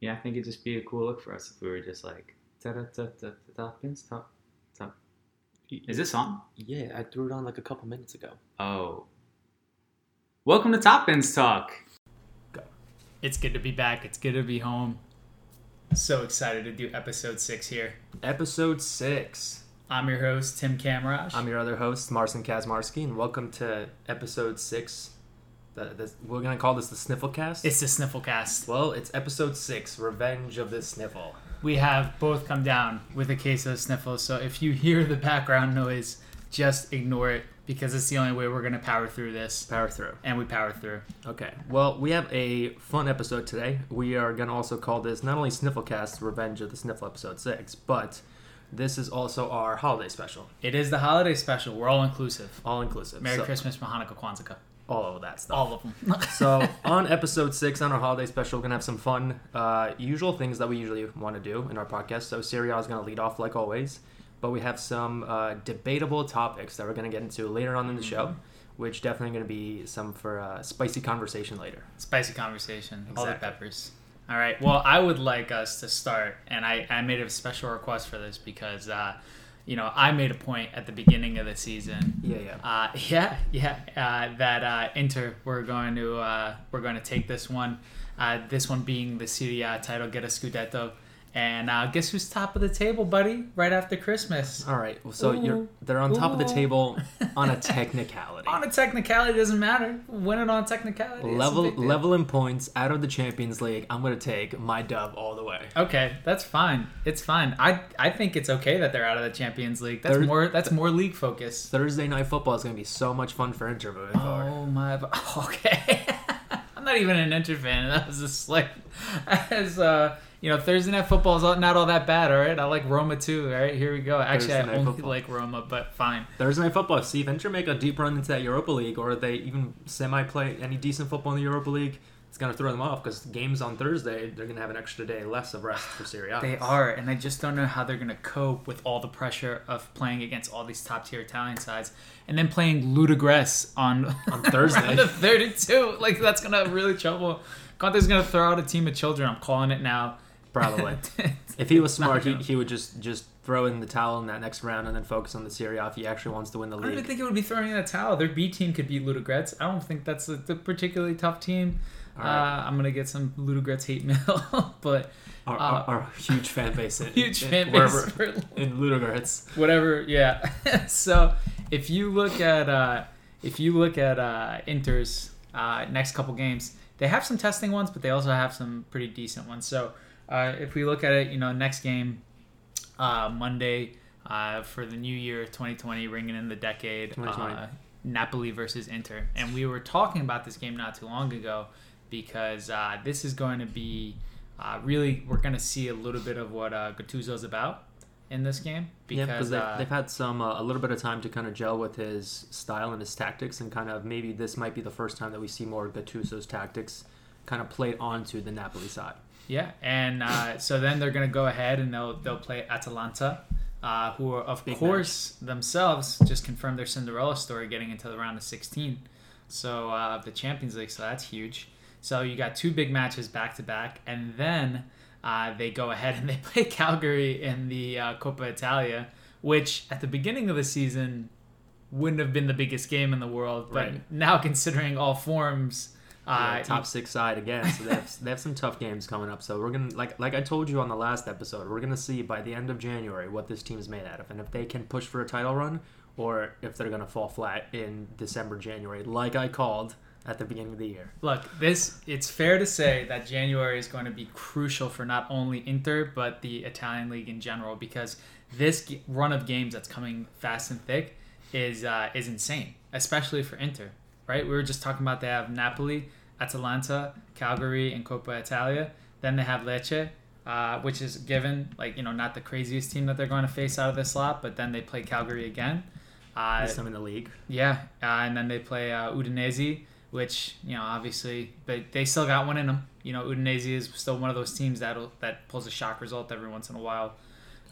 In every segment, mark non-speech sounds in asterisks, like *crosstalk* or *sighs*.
Yeah, I think it'd just be a cool look for us if we were just like ta da ta ta top bins top top. Is this on? Yeah, I threw it on like a couple minutes ago. Oh. Welcome to Top Bins Talk. Go. It's good to be back. It's good to be home. So excited to do episode six here. Episode six. I'm your host, Tim Kamraj. I'm your other host, Marcin Kazmarski, and welcome to episode six. The, the, we're gonna call this the Sniffle Cast. it's the Snifflecast. well, it's episode six, Revenge of the Sniffle. We have both come down with a case of sniffles, so if you hear the background noise, just ignore it because it's the only way we're gonna power through this. Power through. And we power through. Okay. Well, we have a fun episode today. We are gonna also call this not only Snifflecast, Revenge of the Sniffle, episode six, but this is also our holiday special, It is the holiday special. We're all inclusive. all inclusive. Merry So, Christmas, Hanukkah, Kwanzaa. All of that stuff. All of them. *laughs* so on episode six on our holiday special we're gonna have some fun uh, usual things that we usually want to do in our podcast so Serie A is gonna lead off like always but we have some uh, debatable topics that we're gonna get into later on in the show which definitely gonna be some for uh, spicy conversation later Spicy conversation. All the peppers. All right. Well, I would like us to start, and I, I made a special request for this because, uh, you know, I made a point at the beginning of the season. yeah yeah Uh, *laughs* yeah, yeah. Uh, that uh, Inter, we're going to uh, we're going to take this one. Uh, this one being the Serie A title, get a Scudetto, and uh, guess who's top of the table, buddy? Right after Christmas. all right so you're they're on top of the table *laughs* on a technicality On a technicality doesn't matter. Winning on technicality. level level in points out of the champions league i'm gonna take my dub all the way Okay, that's fine. It's fine. I I think it's okay that they're out of the Champions League. That's They're- more that's more league focus. thursday night football is gonna be so much fun for inter moving forward Oh my! *laughs* Okay, *laughs* I'm not even an Inter fan. That was a slip. As uh, you know, Thursday night football is not all that bad. All right, I like Roma too. All right, here we go. Actually, Thursday I only football. like Roma, but fine. Thursday night football. See if Inter make a deep run into that Europa League, or they even semi play any decent football in the Europa League. It's gonna throw them off because games on Thursday they're gonna have an extra day less of rest for Serie A. They are, and I just don't know how they're gonna cope with all the pressure of playing against all these top tier Italian sides, and then playing Ludogorets on On *laughs* Thursday. round of 32. Like that's gonna really trouble. Conte's gonna throw out a team of children. I'm calling it now. Probably. *laughs* if he was smart, he, he would just just throw in the towel in that next round and then focus on the Serie A if he actually wants to win the league. I don't even think it would be throwing in a towel. Their B team could beat Ludogorets. I don't think that's a, a particularly tough team. Right. Uh, I'm gonna get some Ludogorets hate mail, *laughs* but Our, uh, our, our huge fan base. In, *laughs* huge in- fan base for in Ludogorets. whatever. Yeah. so if you look at uh, if you look at uh, Inter's uh, next couple games, they have some testing ones, but they also have some pretty decent ones. So uh, if we look at it, you know, next game uh, Monday uh, for the new year 2020, ringing in the decade. Uh, Napoli versus Inter, and we were talking about this game not too long ago because uh, this is going to be uh, really we're going to see a little bit of what uh, Gattuso's about in this game because they've, uh, they've had some uh, a little bit of time to kind of gel with his style and his tactics, and kind of maybe this might be the first time that we see more Gattuso's tactics kind of played onto the Napoli side. Yeah, and uh, so then they're gonna go ahead and they'll they'll play Atalanta, uh, who are of Big course themselves just confirmed their Cinderella story, getting into the round of 16. So uh, the Champions League, so that's huge. So you got two big matches back to back, and then uh, they go ahead and *laughs* they play Cagliari in the uh, Coppa Italia, which at the beginning of the season wouldn't have been the biggest game in the world, but Right. now considering all forms. Yeah, Uh, top six side again, so they have, *laughs* they have some tough games coming up. So we're gonna like like I told you on the last episode, we're gonna see by the end of January what this team is made out of, and if they can push for a title run, or if they're gonna fall flat in December, January, like I called at the beginning of the year. Look, this it's fair to say that January is going to be crucial for not only Inter but the Italian league in general because this run of games that's coming fast and thick is uh, is insane, especially for Inter. Right? We were just talking about they have Napoli, Atalanta, Cagliari, and Coppa Italia. Then they have Lecce, uh, which is given like you know not the craziest team that they're going to face out of this slot, but then they play Cagliari again. Uh, This time in the league, yeah, uh, and then they play uh, Udinese, which you know obviously, but they still got one in them. You know, Udinese is still one of those teams that that pulls a shock result every once in a while,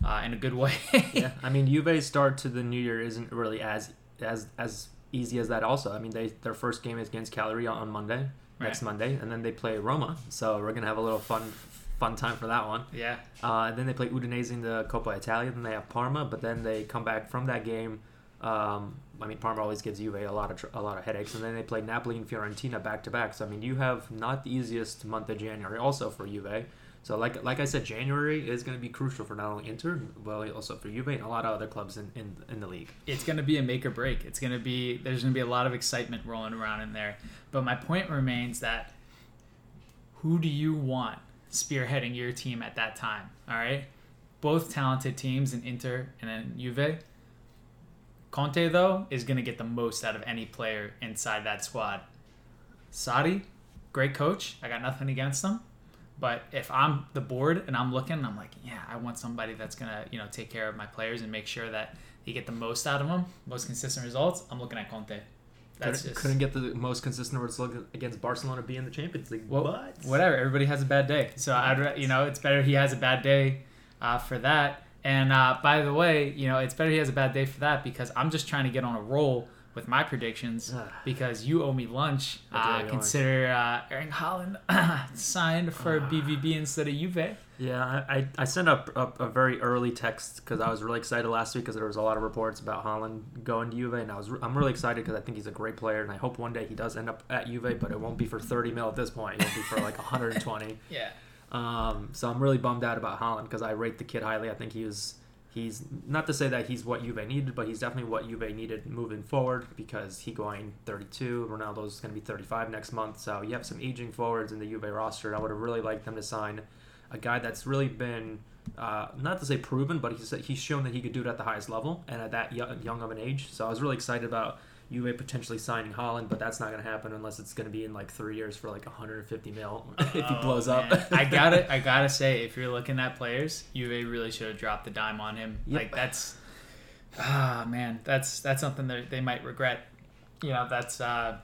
uh, in a good way. *laughs* yeah. I mean, Juve's start to the new year isn't really as as as easy as that. Also, I mean, they their first game is against Cagliari on Monday, next Monday, and then they play Roma. So we're gonna have a little fun fun time for that one. Yeah. Uh, and then they play Udinese in the Coppa Italia. Then they have Parma, but then they come back from that game. Um, I mean, Parma always gives Juve a lot of tr- a lot of headaches, and then they play Napoli and Fiorentina back to back. So I mean, you have not the easiest month of January, also for Juve. So like like I said, January is going to be crucial for not only Inter, but also for Juve and a lot of other clubs in, in, in the league. It's going to be a make or break. It's going to be there's going to be a lot of excitement rolling around in there. But my point remains that who do you want spearheading your team at that time? All right, both talented teams in Inter and then Juve. Conte though is going to get the most out of any player inside that squad. Sarri, great coach. I got nothing against him. But if I'm the board and I'm looking, I'm like, yeah, I want somebody that's gonna, you know, take care of my players and make sure that you get the most out of them, most consistent results. I'm looking at Conte. That's couldn't, just couldn't get the most consistent results against Barcelona being the Champions League. Well, but whatever. Everybody has a bad day, so I'd, you know, it's better he has a bad day uh, for that. And uh, by the way, you know, it's better he has a bad day for that because I'm just trying to get on a roll with my predictions Ah. because you owe me lunch. Uh, consider uh, Erling Haaland *coughs* signed for Ah. BVB instead of Juve. Yeah, I, I, sent up a, a very early text because I was really excited last week because there was a lot of reports about Haaland going to Juve, and I was I'm really excited because I think he's a great player, and I hope one day he does end up at Juve, but it won't be for 30 mil at this point. It'll be for like *laughs* 120. Yeah. Um, so I'm really bummed out about Haaland because I rate the kid highly. I think he was he's not to say that he's what Juve needed, but he's definitely what Juve needed moving forward because he going 32, Ronaldo's going to be 35 next month. So you have some aging forwards in the Juve roster. I would have really liked them to sign a guy that's really been uh, not to say proven, but he's he's shown that he could do it at the highest level and at that young, young of an age. So I was really excited about Juve potentially signing Haaland, but that's not going to happen unless it's going to be in like three years for like 150 mil *laughs* if he Oh, blows man. up. I *laughs* gotta, I gotta say, if you're looking at players, Juve really should have dropped the dime on him. Yep. Like that's, ah man, that's that's something that they might regret. You know, that's uh,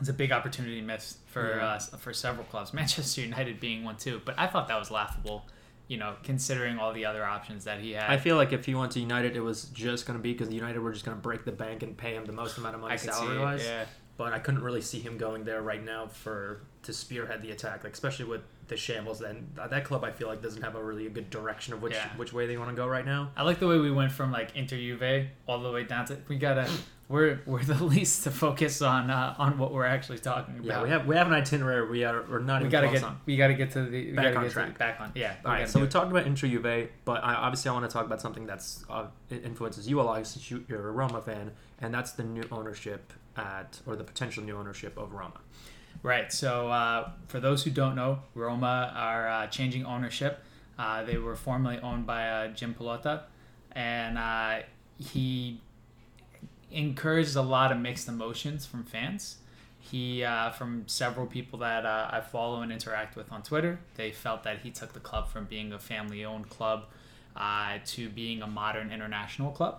it's a big opportunity missed for Yeah. uh, for several clubs, *laughs* Manchester United being one too. But I thought that was laughable. You know, considering all the other options that he had. I feel like if he went to United, it was just going to be because United were just going to break the bank and pay him the most amount of money I could see salary wise. yeah. But I couldn't really see him going there right now for to spearhead the attack, like especially with the shambles. Then that club, I feel like, doesn't have a really good direction of which Yeah. which way they want to go right now. I like the way we went from like Inter Juve all the way down to we gotta *laughs* we're we're the *laughs* least to focus on uh, on what we're actually talking about. Yeah, we have we have an itinerary. We are we're not we even gotta get on. we gotta get to the we Back on get track. the, back on yeah. All right, so we talked about Inter Juve, but I, obviously I want to talk about something that's uh, it influences you a lot since you, you're a Roma fan, and that's the new ownership at or the potential new ownership of Roma. Right. So uh, for those who don't know, Roma are uh, changing ownership. Uh, they were formerly owned by uh, Jim Pallotta, and uh, he encouraged a lot of mixed emotions from fans. He, uh, from several people that I follow and interact with on Twitter, they felt that he took the club from being a family-owned club to being a modern international club.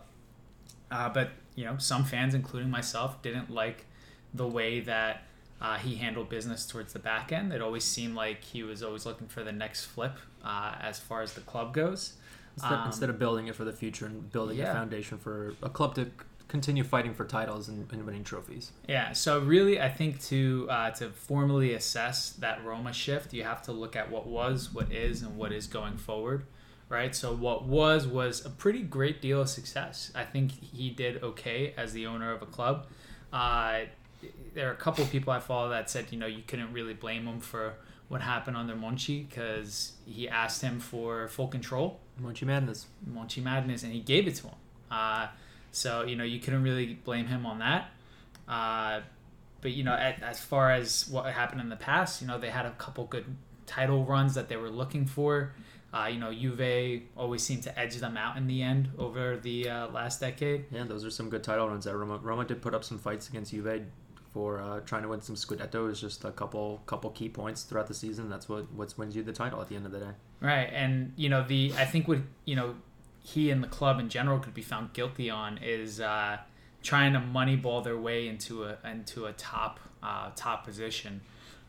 But you know, some fans, including myself, didn't like the way that uh, he handled business towards the back end. It always seemed like he was always looking for the next flip uh, as far as the club goes. Instead, Um, instead of building it for the future and building yeah. a foundation for a club to continue fighting for titles and, and winning trophies. Yeah, so really, I think to uh, to formally assess that Roma shift, you have to look at what was, what is, and what is going forward, right? So what was was a pretty great deal of success. I think he did okay as the owner of a club. Uh, there are a couple of people I follow that said, you know, you couldn't really blame him for what happened under Monchi because he asked him for full control Monchi Madness. Monchi Madness, and he gave it to him. Uh, so you know you couldn't really blame him on that. Uh, but you know, at, as far as what happened in the past, you know they had a couple good title runs that they were looking for. Uh, you know, Juve always seemed to edge them out in the end over the uh, last decade. Yeah, those are some good title runs that Roma. Roma did put up some fights against Juve for uh, trying to win some Scudetto. is just a couple couple key points throughout the season. That's what what wins you the title at the end of the day. Right, and you know the I think what you know he and the club in general could be found guilty on is uh, trying to moneyball their way into a into a top uh, top position.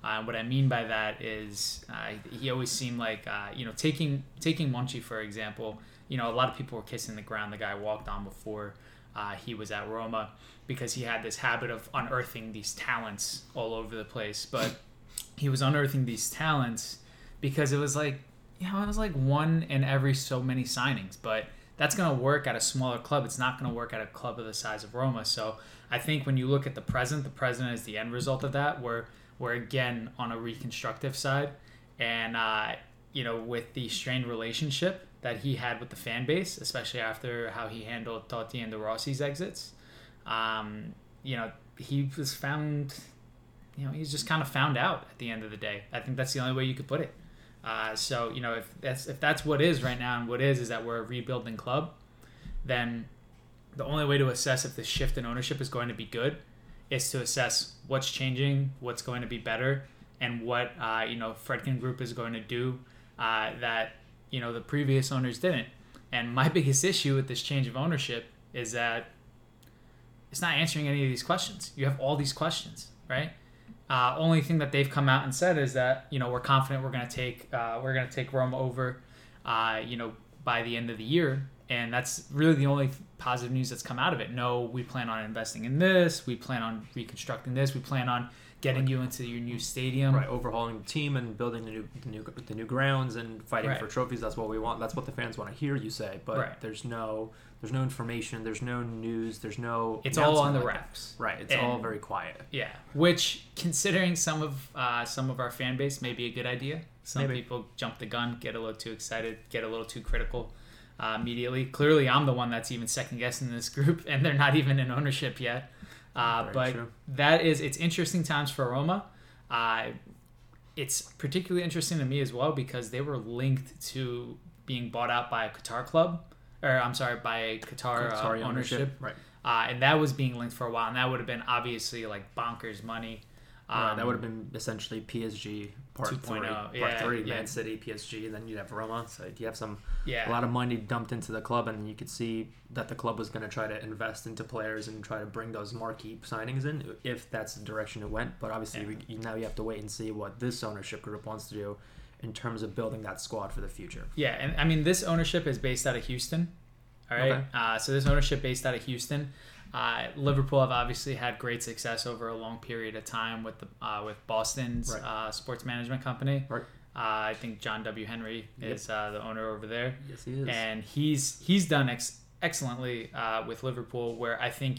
Uh, what I mean by that is uh, he always seemed like uh, you know taking taking Monchi for example. You know a lot of people were kissing the ground the guy walked on before uh, he was at Roma because he had this habit of unearthing these talents all over the place. But he was unearthing these talents because it was like, you know, it was like one in every so many signings, but that's going to work at a smaller club. It's not going to work at a club of the size of Roma. So I think when you look at the present, the present is the end result of that. We're we're again on a reconstructive side, and uh, you know, with the strained relationship that he had with the fan base, especially after how he handled Totti and De Rossi's exits, um, you know, he was found. You know, he's just kind of found out at the end of the day. I think that's the only way you could put it. Uh, so you know, if that's if that's what is right now, and what is is that we're a rebuilding club, then the only way to assess if the shift in ownership is going to be good is to assess what's changing, what's going to be better, and what uh, you know Friedkin Group is going to do uh, that you know the previous owners didn't. And my *laughs* biggest issue with this change of ownership is that it's not answering any of these questions. You have all these questions, right? Uh, only thing that they've come out and said is that you know we're confident we're going to take uh, we're going to take Rome over, uh, you know, by the end of the year, and that's really the only positive news that's come out of it. No, we plan on investing in this. We plan on reconstructing this. We plan on getting you into your new stadium. Right, overhauling the team and building the new the new the new grounds and fighting Right. for trophies. That's what we want. That's what the fans want to hear you say. But Right. there's no there's no information. There's no news. There's no. It's all on the like that. Right. It's all very quiet. Yeah, which considering some of uh, some of our fan base may be a good idea. Some Maybe. people jump the gun, get a little too excited, get a little too critical uh, immediately. Clearly, I'm the one that's even second guessing this group, *laughs* and they're not even in ownership yet. Uh, but true. that is it's interesting times for Roma. Uh, it's particularly interesting to me as well because they were linked to being bought out by a Qatar club, or I'm sorry, by a Qatar, uh, Sorry, ownership. Right. Uh, and that was being linked for a while, and that would have been obviously like bonkers money. Right, Um, that would have been essentially PSG part 2.0, three, part yeah, three, yeah. Man City, PSG, and then you'd have Roma. So you have some yeah, a lot of money dumped into the club, and you could see that the club was going to try to invest into players and try to bring those marquee signings in, if that's the direction it went. But obviously, Yeah. we, now you have to wait and see what this ownership group wants to do in terms of building that squad for the future. yeah. And I mean, this ownership is based out of Houston. All right. Okay. Uh, so this ownership based out of Houston. Uh, Liverpool have obviously had great success over a long period of time with the uh, with Boston's Right. uh, sports management company. Right. Uh, I think John W. Henry Yep. is uh, the owner over there. Yes, he is. and he's he's done ex- excellently uh, with Liverpool, where I think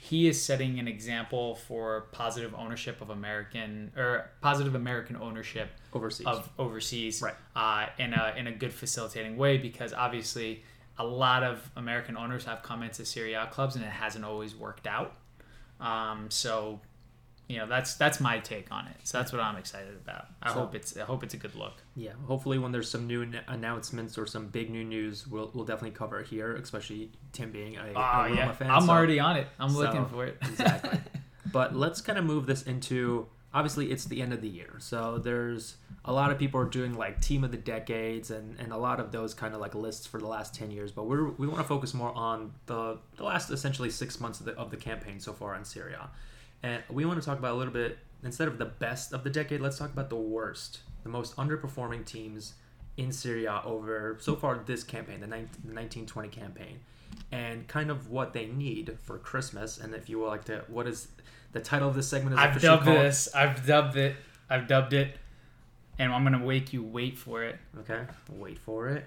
he is setting an example for positive ownership of American or positive American ownership Overseas. of overseas, Right. Uh, in a in a good facilitating way, because obviously a lot of American owners have come into Serie A clubs and it hasn't always worked out. Um, so. You know that's that's my take on it. So that's what I'm excited about. I So- hope it's I hope it's a good look. yeah, hopefully when there's some new an- announcements or some big new news, we'll, we'll definitely cover it here, especially Tim being a, Ah, a Roma yeah, fan. I'm so- already on it. I'm so- looking for it. exactly. *laughs* But let's kind of move this into obviously it's the end of the year. So there's a lot of people are doing like team of the decades and, and a lot of those kind of like lists for the last 10 years. But we're, we want to focus more on the, the last essentially six months of the, of the campaign so far in Serie A. And we want to talk about a little bit, instead of the best of the decade, let's talk about the worst, the most underperforming teams in Serie A over so far this campaign, the, 19, the 1920 campaign, and kind of what they need for Christmas. And if you would like to, what is the title of this segment? Is I've dubbed called- this. I've dubbed it. I've dubbed it, and I'm gonna make you wait for it. Okay, wait for it.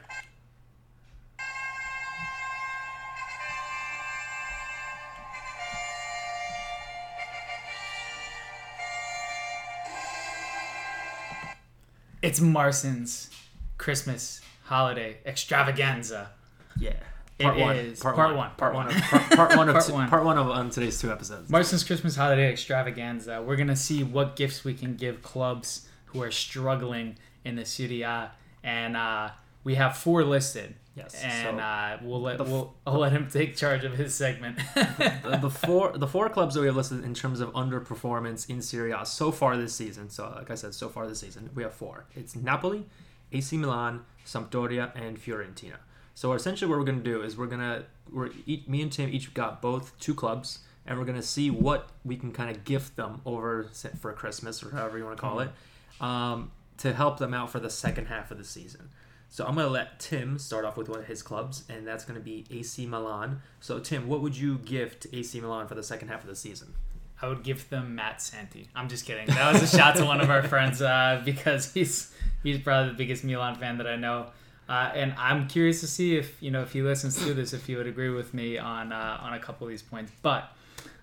It's Marcin's Christmas holiday extravaganza. Yeah. It Part one. is- Part, part one. one, Part part one. Of, *laughs* part, part one of Part one. part one of on today's two episodes. Marcin's Christmas holiday extravaganza. We're gonna see what gifts we can give clubs who are struggling in the Serie A, and uh, we have four listed. Yes, And so uh, we'll let f- we'll I'll let him take charge of his segment. *laughs* the, the four the four clubs that we have listed in terms of underperformance in Serie A so far this season. So, like I said, so far this season we have four. It's Napoli, AC Milan, Sampdoria, and Fiorentina. So essentially, what we're gonna do is we're gonna we're each, me and Tim each got both two clubs, and we're gonna see what we can kind of gift them over for Christmas or however you want to call it, um, to help them out for the second half of the season. So I'm gonna let Tim start off with one of his clubs, and that's gonna be AC Milan. So Tim, what would you gift AC Milan for the second half of the season? I would give them Matt Santi. I'm just kidding. That was a shot to one of our friends uh, *laughs* because he's he's probably the biggest Milan fan that I know. Uh, and I'm curious to see if you know if he listens to this, if he would agree with me on uh, on a couple of these points. But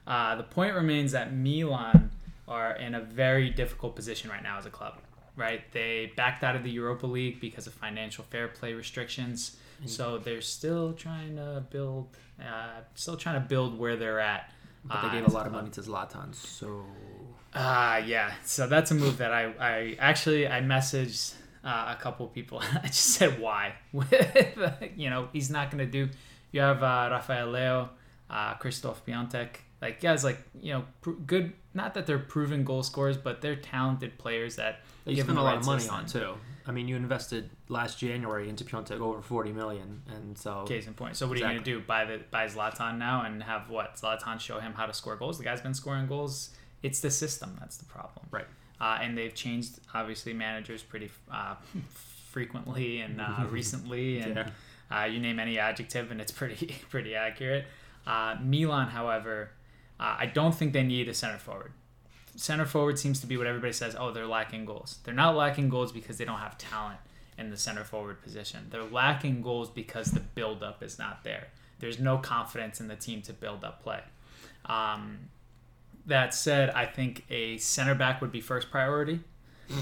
uh, the point remains that Milan are in a very difficult position right now as a club. Right, they backed out of the Europa League because of financial fair play restrictions. So they're still trying to build, uh, still trying to build where they're at. But they uh, gave a lot of money to Zlatan, so Ah, yeah. So that's a move that I, I actually I messaged uh, a couple of people. *laughs* I just said why. *laughs* you know, he's not gonna do. You have uh, Rafael Leão, uh, Krzysztof Piątek, like guys like you know pr- good. Not that they're proven goal scorers, but they're talented players that you them a lot right of money system. on too. I mean, you invested last January into Piątek over forty million, and so Case in point. So what are you gonna do? Buy the buy Zlatan now and have what Zlatan show him how to score goals? The guy's been scoring goals. It's the system that's the problem. Right. Uh, and they've changed obviously managers pretty uh, frequently and uh, *laughs* recently, and Yeah. uh, you name any adjective and it's pretty *laughs* pretty accurate. Uh, Milan, however, uh, I don't think they need a center forward. Center forward seems to be what everybody says. Oh, they're lacking goals. They're not lacking goals because they don't have talent in the center forward position. They're lacking goals because the buildup is not there. There's no confidence in the team to build up play. Um, that said, I think a center back would be first priority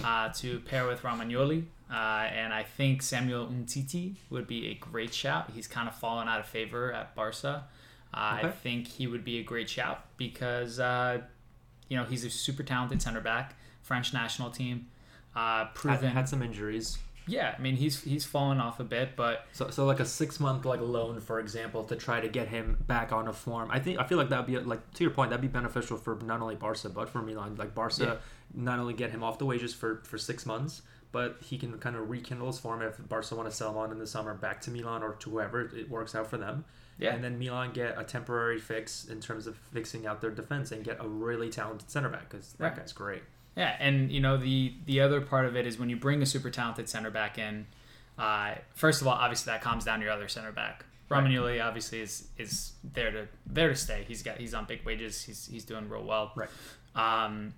uh, to pair with Romagnoli. Uh, and I think Samuel Umtiti would be a great shout. He's kind of fallen out of favor at Barca. Uh, I think he would be a great shout because, uh, you know, he's a super talented center back, French national team. Uh, had, proven. had some injuries. Yeah, I mean, he's he's fallen off a bit, but So, so like a six month like loan, for example, to try to get him back on a form. I think I feel like that'd be like to your point, that'd be beneficial for not only Barca but for Milan. Like Barca, Yeah. not only get him off the wages for for six months, but he can kind of rekindle his form if Barca want to sell him on in the summer back to Milan or to whoever it works out for them. Yeah. And then Milan get a temporary fix in terms of fixing out their defense and get a really talented center back because that Right. guy's great. Yeah, and you know the the other part of it is when you bring a super talented center back in. Uh, first of all, obviously that calms down your other center back. Right. Romagnoli obviously is is there to there to stay. He's got he's on big wages. He's he's doing real well. Right. Um,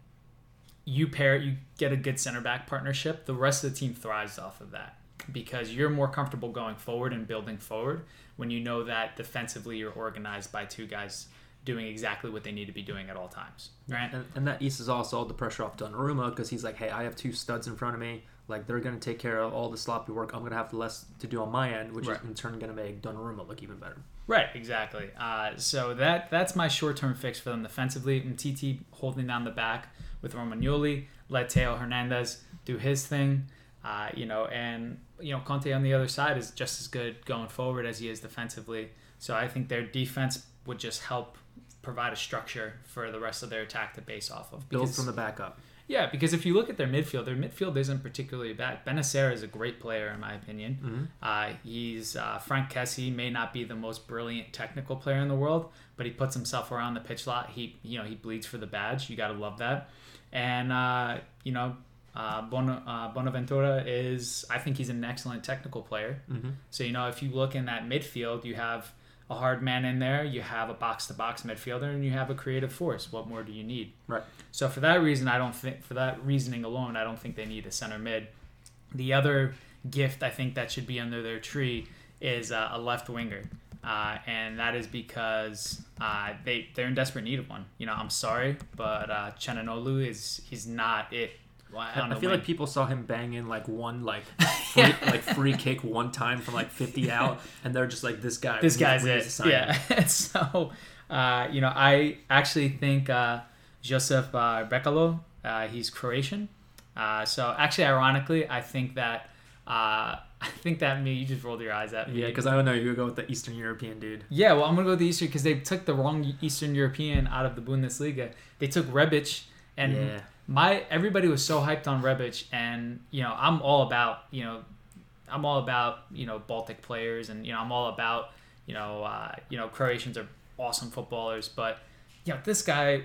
you pair you get a good center back partnership. The rest of the team thrives off of that because you're more comfortable going forward and building forward when you know that defensively you're organized by two guys doing exactly what they need to be doing at all times. Right. And, and that eases also all the pressure off Donnarumma because he's like, hey, I have two studs in front of me. Like they're gonna take care of all the sloppy work. I'm gonna have less to do on my end, which Right. is in turn gonna make Donnarumma look even better. Right, exactly. Uh, so that that's my short term fix for them defensively. Umtiti holding down the back with Romagnoli, let Theo Hernandez do his thing. Uh, you know, and you know Conti on the other side is just as good going forward as he is defensively. So I think their defense would just help provide a structure for the rest of their attack to base off of. Build Because- from the back up. yeah, because if you look at their midfield, their midfield isn't particularly bad. Bennacer is a great player in my opinion. Mm-hmm. Uh, he's uh, Frank Kessie may not be the most brilliant technical player in the world, but he puts himself around the pitch lot. He you know he bleeds for the badge. You got to love that. And uh, you know uh, Bon- uh, Bonaventura is I think he's an excellent technical player. Mm-hmm. So you know if you look in that midfield, you have a hard man in there, you have a box to box midfielder, and you have a creative force. What more do you need? Right. So for that reason, I don't think for that reasoning alone, I don't think they need a center mid. The other gift I think that should be under their tree is uh, a left winger, uh, and that is because uh, they they're in desperate need of one. You know, I'm sorry, but uh, Calhanoglu is he's not it. I, on I the feel like people saw him bang in like one like *laughs* free, like free kick one time from like 50 out, and they're just like this guy. this we- guy's we it. to. Yeah. *laughs* so, uh, you know, I actually think uh, Josip uh, Brekalo, uh, he's Croatian. Uh, so actually, ironically, I think that uh, *laughs* I think that me. You just rolled your eyes at me. Yeah, because I don't know. You go with the Eastern European dude. Yeah, well, I'm gonna go with the Eastern because they took the wrong Eastern European out of the Bundesliga. They took Rebic, and Yeah. My everybody was so hyped on Rebic, and you know I'm all about you know I'm all about you know Baltic players, and you know I'm all about you know uh, you know Croatians are awesome footballers, but you know this guy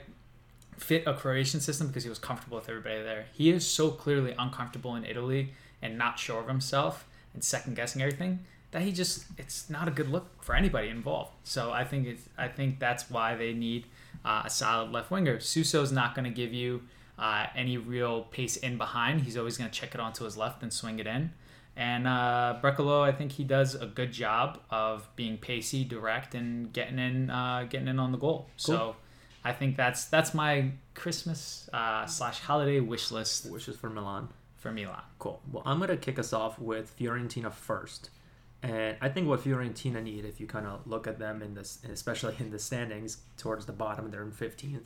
fit a Croatian system because he was comfortable with everybody there. He is so clearly uncomfortable in Italy and not sure of himself and second guessing everything that he just it's not a good look for anybody involved. So I think it's I think that's why they need uh, a solid left winger. Suso's not going to give you uh, any real pace in behind. He's always going to check it onto his left and swing it in. And uh, I think he does a good job of being pacey, direct, and getting in, uh, getting in on the goal. So, I think that's that's my Christmas uh, slash holiday wish list Which is for Milan. for Milan. Cool. Well, I'm gonna kick us off with Fiorentina first, and I think what Fiorentina need, if you kind of look at them in this, especially in the standings towards the bottom, they're in 15th.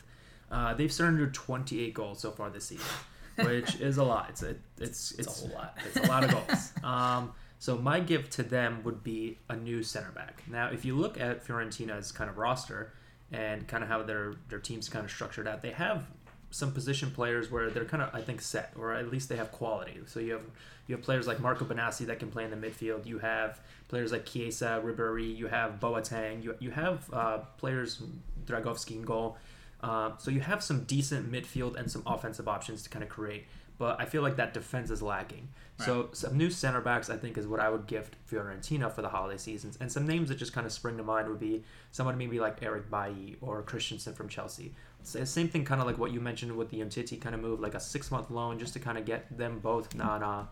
Uh, they've surrendered 28 goals so far this season, *laughs* which is a lot. It's a, it's it's, It's a whole lot. It's a lot of goals. *laughs* Um, so my gift to them would be a new center back. Now, if you look at Fiorentina's kind of roster and kind of how their their team's kind of structured out, they have some position players where they're kind of I think set, or at least they have quality. So you have you have players like Marco Benassi that can play in the midfield. You have players like Chiesa, Ribery. You have Boateng. You you have uh, players Dragowski in goal. Uh, so you have some decent midfield and some offensive options to kind of create. But I feel like that defense is lacking. So some new center backs I think is what I would gift Fiorentina for the holiday seasons. And some names that just kind of spring to mind would be someone maybe like Eric Bailly or Christensen from Chelsea. So same thing, kind of like what you mentioned with the Umtiti kind of move, like a six month loan just to kind of get them both on uh,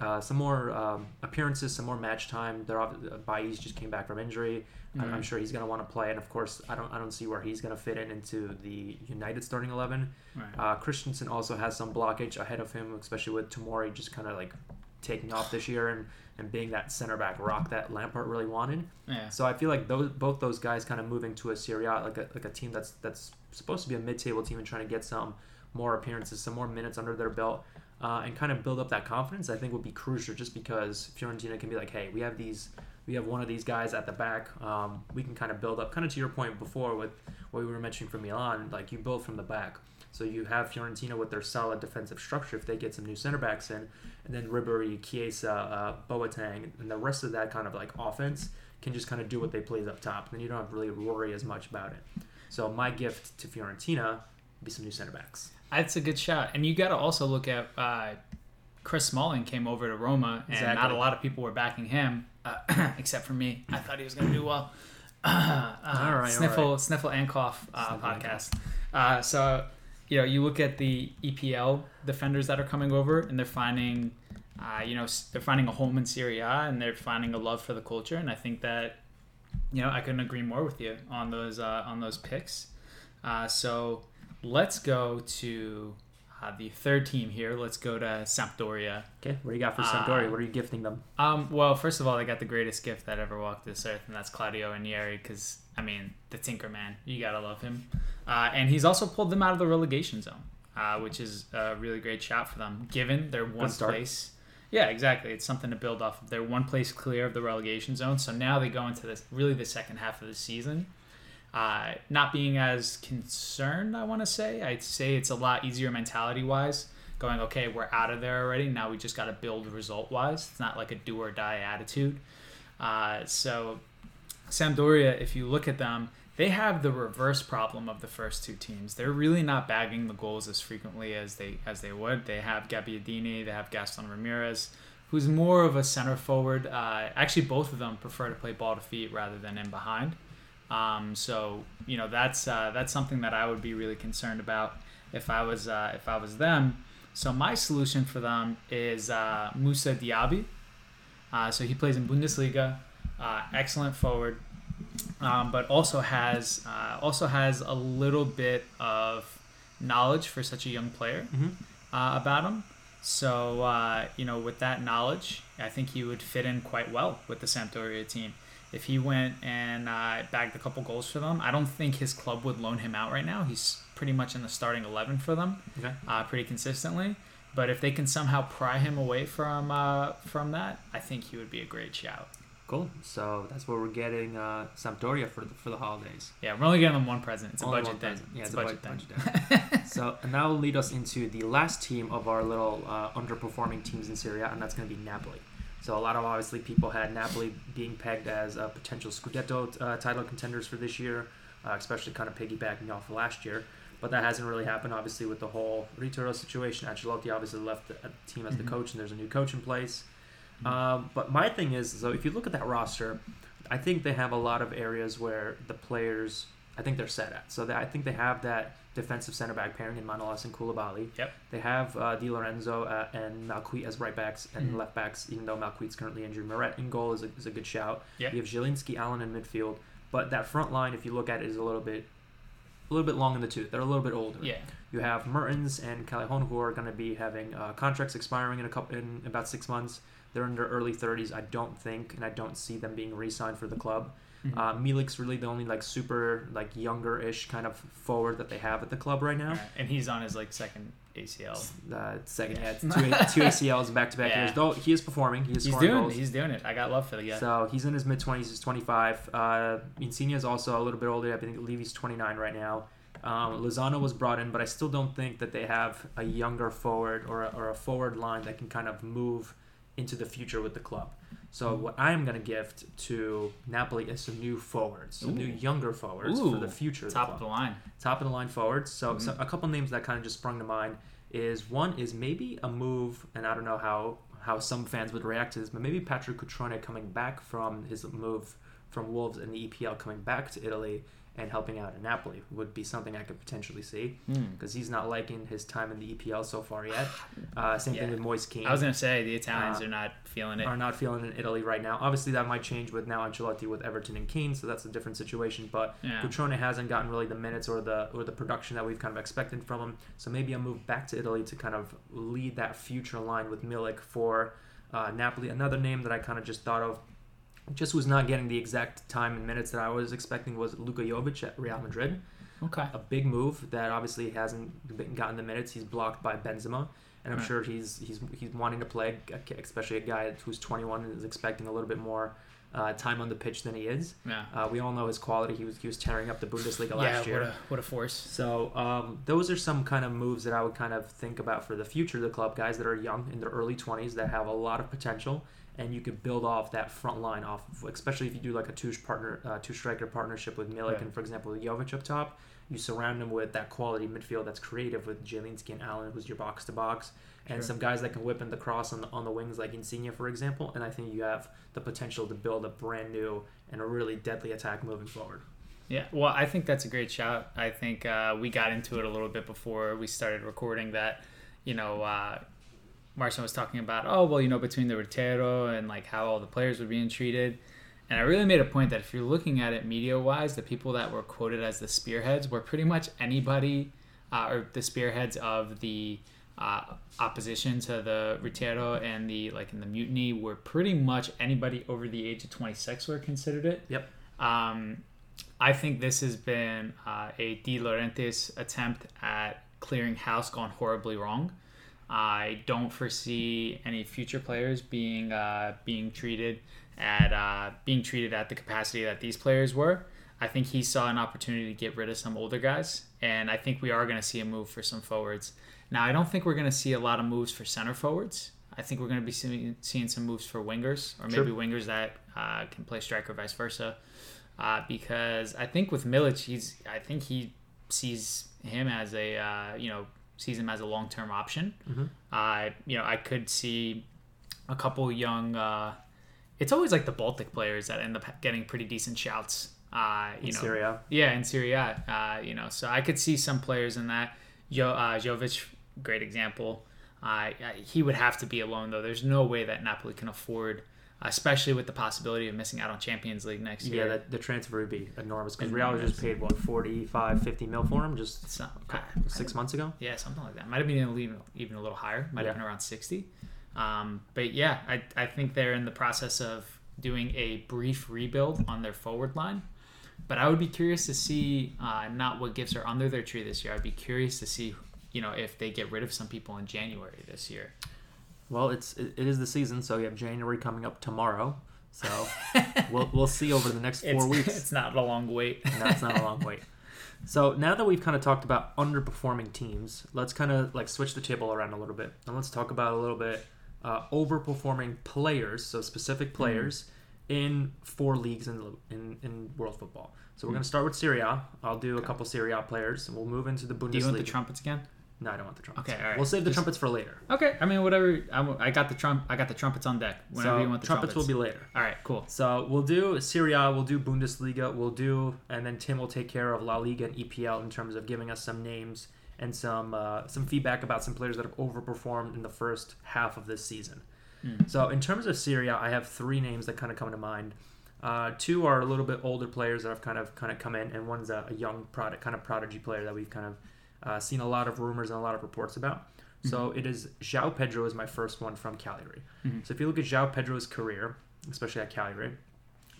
uh, some more um, appearances, some more match time. They're off, uh, Bailly's just came back from injury. I'm, I'm sure he's going to want to play, and of course, I don't I don't see where he's going to fit in into the United starting eleven. Right. Uh, Christensen also has some blockage ahead of him, especially with Tomori just kind of like taking off this year and, and being that center back rock that Lampard really wanted. Yeah. So I feel like those both those guys kind of moving to a Serie A, like a, like a team that's that's supposed to be a mid-table team and trying to get some more appearances, some more minutes under their belt, uh, and kind of build up that confidence. I think would be crucial, just because Fiorentina can be like, hey, we have these, we have one of these guys at the back. Um, we can kind of build up, kind of to your point before with what we were mentioning for Milan, like you build from the back. So you have Fiorentina with their solid defensive structure. If they get some new center backs in, and then Ribery, Chiesa, uh, Boateng, and the rest of that kind of like offense can just kind of do what they please up top. Then you don't have to really worry as much about it. So my gift to Fiorentina be some new center backs. That's a good shot. And you got to also look at uh, Chris Smalling came over to Roma, and not a lot of people were backing him, uh, *clears throat* except for me. I thought he was going to do well. *clears throat* Uh, All right, all sniffle, sniffle and cough uh, Sniffle podcast. Uh, so, you know, you look at the EPL defenders that are coming over, and they're finding, uh, you know, they're finding a home in Serie A, and they're finding a love for the culture. And I think that, you know, I couldn't agree more with you on those uh, on those picks. Uh, so let's go to uh, the third team here. Let's go to Sampdoria. Okay, what do you got for Uh, Sampdoria? what are you gifting them? Um, well, first of all, they got the greatest gift that ever walked this earth, and that's Claudio Ranieri. Because I mean, the Tinker Man, you gotta love him. Uh, and he's also pulled them out of the relegation zone, uh, which is a really great shot for them, given their one place. Yeah, exactly. It's something to build off of. They're one place clear of the relegation zone, so now they go into this really the second half of the season. Uh, not being as concerned, I want to say. I'd say it's a lot easier mentality wise. Going, okay, we're out of there already. Now we just got to build result wise. It's not like a do or die attitude. Uh, so, Sampdoria, if you look at them, they have the reverse problem of the first two teams. They're really not bagging the goals as frequently as they as they would. They have Gabbiadini, they have Gaston Ramirez, who's more of a center forward. Uh, actually, both of them prefer to play ball to feet rather than in behind. Um, so you know that's uh, that's something that I would be really concerned about if I was uh, if I was them. So my solution for them is uh, Moussa Diaby. Uh, so he plays in Bundesliga, uh, excellent forward, um, but also has uh, also has a little bit of knowledge for such a young player Mhm. uh, about him. So uh, you know, with that knowledge, I think he would fit in quite well with the Sampdoria team. If he went and uh, bagged a couple goals for them, I don't think his club would loan him out right now. He's pretty much in the starting eleven for them Okay. uh, pretty consistently. But if they can somehow pry him away from uh, from that, I think he would be a great shout. Cool. So that's what we're getting uh, Sampdoria for the, for the holidays. Yeah, we're only getting them one present. It's a Only budget one thing. Yeah, it's, it's a a budget budget- thing. budget *laughs* So and that will lead us into the last team of our little uh, underperforming teams in Serie A, and that's going to be Napoli. So a lot of obviously people had Napoli being pegged as a potential Scudetto uh, title contenders for this year, uh, especially kind of piggybacking off of last year. But that hasn't really happened, obviously, with the whole Ritiro situation. Ancelotti obviously left the uh, team as the Mhm. coach, and there's a new coach in place. Mhm. Um, but my thing is, so if you look at that roster, I think they have a lot of areas where the players I think they're set at. So that I think they have that defensive center back pairing in Manolas and Koulibaly. Yep. They have uh, Di Lorenzo uh, and Malcuit as right backs and Mhm. left backs, even though Malcuit's currently injured. Meret in goal is a, is a good shout. Yep. You have Zielinski, Allan in midfield. But that front line, if you look at it, is a little bit a little bit long in the tooth. They're a little bit older. Yeah. You have Mertens and Callejon who are going to be having uh, contracts expiring in a couple in about six months. They're in their early 30s. I don't think, and I don't see them being re-signed for the club. Mhm. Uh, Milik's really the only like super like younger-ish kind of forward that they have at the club right now. And he's on his like second ACL. Uh, second, Yeah. yeah, two, two *laughs* ACLs back to back years. Though he is performing, he is He's doing. goals. He's doing it. I got love for the guy. So he's in his mid twenties. He's twenty five. Uh, Insigne is also a little bit older. I think Levy's twenty nine right now. Um, Lozano was brought in, but I still don't think that they have a younger forward or a, or a forward line that can kind of move into the future with the club. So what I'm gonna gift to Napoli is some new forwards, some new younger forwards for the future. Of Top the of the line. top of the line forwards. So, so Mhm. a couple names that kind of just sprung to mind is one is maybe a move, and I don't know how how some fans would react to this, but maybe Patrick Cutrone coming back from his move from Wolves in the EPL, coming back to Italy and helping out in Napoli would be something I could potentially see because he's not liking his time in the EPL so far yet. *sighs* Uh, same thing with Moise Kean I was gonna say the Italians Uh, are not feeling it. are not feeling in Italy right now. Obviously, that might change with now Ancelotti with Everton and Kean, so that's a different situation. But Yeah. Cutrone hasn't gotten really the minutes or the or the production that we've kind of expected from him. So maybe a move back to Italy to kind of lead that future line with Milik for uh, Napoli. Another name that I kind of just thought of, just was not getting the exact time and minutes that I was expecting was Luka Jovic at Real Madrid. Okay. A big move that obviously hasn't been gotten the minutes. He's blocked by Benzema. And I'm sure he's he's he's wanting to play, especially a guy who's 21 and is expecting a little bit more uh, time on the pitch than he is. Yeah. Uh, we all know his quality. He was he was tearing up the Bundesliga Yeah. last year. What a what a force. So um, those are some kind of moves that I would kind of think about for the future of the club. Guys that are young in their early 20s that have a lot of potential, and you could build off that front line off, of, especially if you do like a two partner, uh, two striker partnership with Milik and for example with Jovic up top. You surround him with that quality midfield that's creative with Zielinski and Allan, who's your box to box, and Sure. some guys that can whip in the cross on the on the wings like Insigne, for example. And I think you have the potential to build a brand new and a really deadly attack moving forward. Yeah, well, I think that's a great shout. I think uh, we got into it a little bit before we started recording that, you know, uh, Marcin was talking about, oh, well, you know, between the Ritiro and like how all the players were being treated. And I really made a point that if you're looking at it media wise, the people that were quoted as the spearheads were pretty much anybody uh, or the spearheads of the uh, opposition to the Ritiro and the like in the mutiny were pretty much anybody over the age of 26 were considered it. Yep. Um, I think this has been uh, a De Laurentiis attempt at clearing house gone horribly wrong. I don't foresee any future players being uh, being treated at uh, being treated at the capacity that these players were. I think he saw an opportunity to get rid of some older guys, and I think we are going to see a move for some forwards. Now, I don't think we're going to see a lot of moves for center forwards. I think we're going to be seeing, seeing some moves for wingers, or maybe Sure. wingers that uh, can play striker, vice versa. Uh, because I think with Milik, he's I think he sees him as a uh, you know sees him as a long term option. Mhm. Uh, you know, I could see a couple young. Uh, it's always like the Baltic players that end up getting pretty decent shouts. Uh, you In know, Serie A. yeah, in Serie A, uh, you know, so I could see some players in that. Jo, uh, Jovic, great example. Uh, he would have to be alone though. There's no way that Napoli can afford, especially with the possibility of missing out on Champions League next Yeah, year. that, the transfer would be enormous because. Real just paid what 45, 50 mil for him just It's not- six months ago. Yeah, something like that. Might have been even, even a little higher. Might have been around 60. Um, but yeah, I, I think they're in the process of doing a brief rebuild on their forward line. But I would be curious to see uh, not what gifts are under their tree this year. I'd be curious to see, you know, if they get rid of some people in January this year. Well, it's it, it is the season, so you have January coming up tomorrow. So *laughs* we'll we'll see over the next four it's, weeks. It's not a long wait. no, it's not a long wait. *laughs* So now that we've kind of talked about underperforming teams, let's kind of like switch the table around a little bit, and let's talk about a little bit uh, overperforming players, so specific Hmm. players in four leagues in in, in world football. So we're Hmm. gonna start with Serie A. I'll do a couple Serie A players, and we'll move into the Do you want the Bundesliga. trumpets again? No, I don't want the trumpets. Okay, all right. We'll save the Just- trumpets for later. Okay, I mean whatever. I got the trump. I got the trumpets on deck. Whenever so you want the trumpets, trumpets, will be later. All right, cool. So we'll do Serie A, we'll do Bundesliga, we'll do, and then Tim will take care of La Liga and EPL in terms of giving us some names and some uh, some feedback about some players that have overperformed in the first half of this season. Hmm. So in terms of Serie A, I have three names that kind of come to mind. Uh, two are a little bit older players that have kind of kind of come in, and one's a, a young product kind of prodigy player that we've kind of uh, seen a lot of rumors and a lot of reports about. So it is João Pedro is my first one from Cagliari. Mhm. So if you look at João Pedro's career, especially at Cagliari,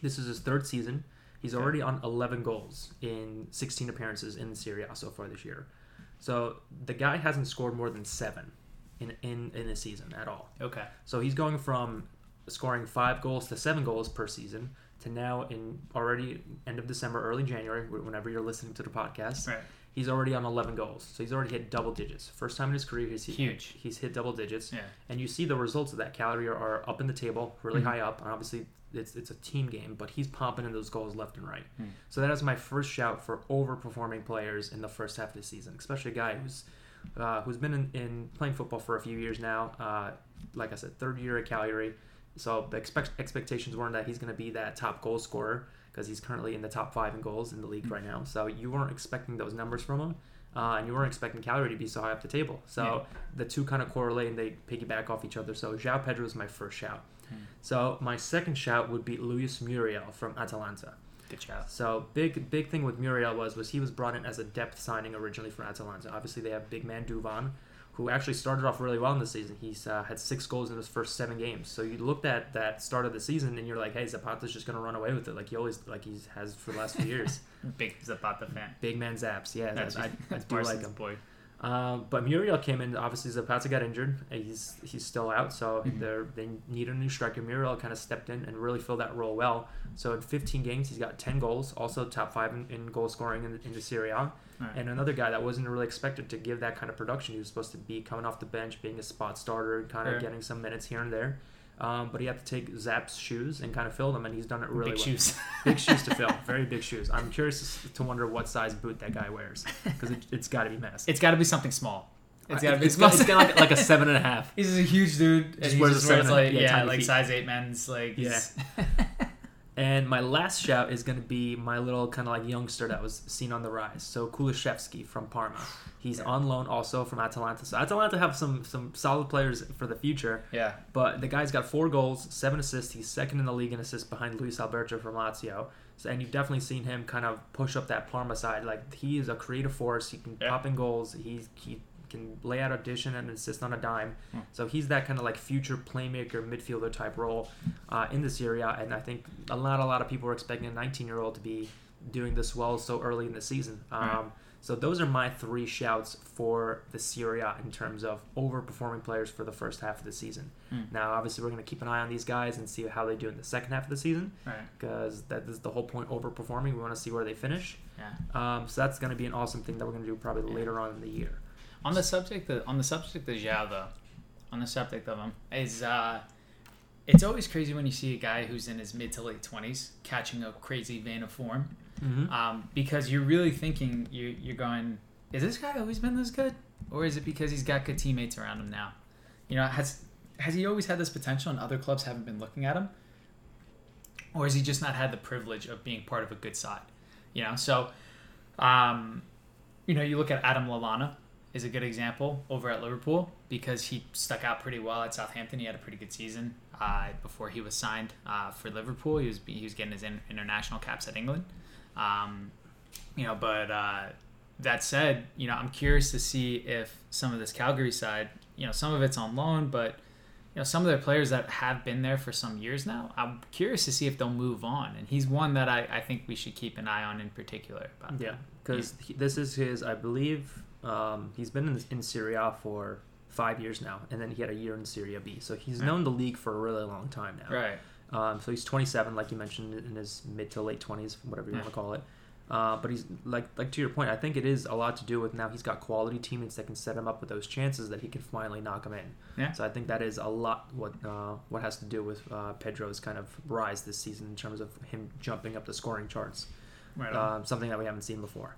this is his third season. He's already on 11 goals in 16 appearances in Serie A so far this year. So the guy hasn't scored more than seven in in, in a season at all. Okay. So he's going from scoring five goals to seven goals per season to now in already end of December, early January, whenever you're listening to the podcast, Right. He's already on 11 goals. So he's already hit double digits. First time in his career he's hit, Huge. He's hit double digits, Yeah. and you see the results of that. Cagliari are, are up in the table, really Mhm. high up, and obviously it's it's a team game, but he's pumping in those goals left and right. Mm. So that is my first shout for overperforming players in the first half of the season, especially a guy who's uh, who's been in, in playing football for a few years now. Uh, like I said, third year at Cagliari. So the expect, expectations weren't that he's going to be that top goal scorer because he's currently in the top five in goals in the league right now. So you weren't expecting those numbers from him. Uh, and you weren't expecting Cagliari to be so high up the table. So the two kind of correlate and they piggyback off each other. So João Pedro is my first shout. Hmm. So my second shout would be Luis Muriel from Atalanta. Good job. So big big thing with Muriel was was he was brought in as a depth signing originally for Atalanta. Obviously they have big man Duvan, who actually started off really well in the season. He's uh, had six goals in his first seven games. So you looked at that start of the season and you're like, hey, Zapata's just gonna run away with it like he always like he has for the last few years. *laughs* Big Zapata fan. Big man Zaps, yeah, That's I, *laughs* I, I that's do like him. boy. Um, but Muriel came in. Obviously, Zapata got injured. He's he's still out, so Mhm. they're, they need a new striker. Muriel kind of stepped in and really filled that role well. So in 15 games, he's got 10 goals, also top five in, in goal scoring in, in the Serie A. Right. And another guy that wasn't really expected to give that kind of production. He was supposed to be coming off the bench, being a spot starter, and kind of getting some minutes here and there. Um, but he had to take Zap's shoes and kind of fill them, and he's done it really Big well. shoes. *laughs* Big shoes to fill, *laughs* very big shoes. I'm curious to wonder what size boot that guy wears because it, it's got to be massive. It's got to be something small. It's got to be. it's got, it's got like, like a seven and a half. *laughs* He's a huge dude. And Just he wears just a wears seven- like yeah, yeah, like size eight men's like. Yeah. And my last shout is going to be my little kind of like youngster that was seen on the rise. So Kulusevski from Parma. He's Yeah. on loan also from Atalanta. So Atalanta have some some solid players for the future. yeah. But the guy's got four goals, seven assists. He's second in the league in assists behind Luis Alberto from Lazio. So, and you've definitely seen him kind of push up that Parma side. Like he is a creative force. He can Yeah. pop in goals. He's he can lay out addition and assist on a dime. Hmm. So he's that kind of like future playmaker, midfielder type role uh, in this area. And I think a lot a lot of people are expecting a 19 year old to be doing this well so early in the season. Um, Right. So those are my three shouts for the Serie A in terms of overperforming players for the first half of the season. Hmm. Now, obviously, we're going to keep an eye on these guys and see how they do in the second half of the season Right. because that is the whole point. Overperforming, we want to see where they finish. Yeah. Um, so that's going to be an awesome thing that we're going to do probably Yeah. later on in the year. On the subject of, on the subject of though, on the subject of him is uh, it's always crazy when you see a guy who's in his mid to late twenties catching a crazy vein of form, Mm-hmm. um, because you're really thinking you you're going, is this guy always been this good, or is it because he's got good teammates around him now? You know, has has he always had this potential and other clubs haven't been looking at him, or has he just not had the privilege of being part of a good side? You know, so. Um, you know, you look at Adam Lallana is a good example over at Liverpool because he stuck out pretty well at Southampton. He had a pretty good season uh, before he was signed uh, for Liverpool. He was he was getting his in, international caps at England. Um, you know, but uh, that said, you know, I'm curious to see if some of this Cagliari side, you know, some of it's on loan, but you know, some of their players that have been there for some years now, I'm curious to see if they'll move on. And he's one that I, I think we should keep an eye on in particular. About Yeah, because this is his, I believe, um, he's been in, in Serie A for five years now, and then he had a year in Serie B. So he's Right. known the league for a really long time now. Right. Um, so he's 27, like you mentioned, in his mid to late 20s, whatever you Yeah. want to call it. Uh, but he's like, like to your point, I think it is a lot to do with now he's got quality teammates that can set him up with those chances that he can finally knock him in. Yeah. So I think that is a lot what uh, what has to do with uh, Pedro's kind of rise this season in terms of him jumping up the scoring charts Right. um, something that we haven't seen before.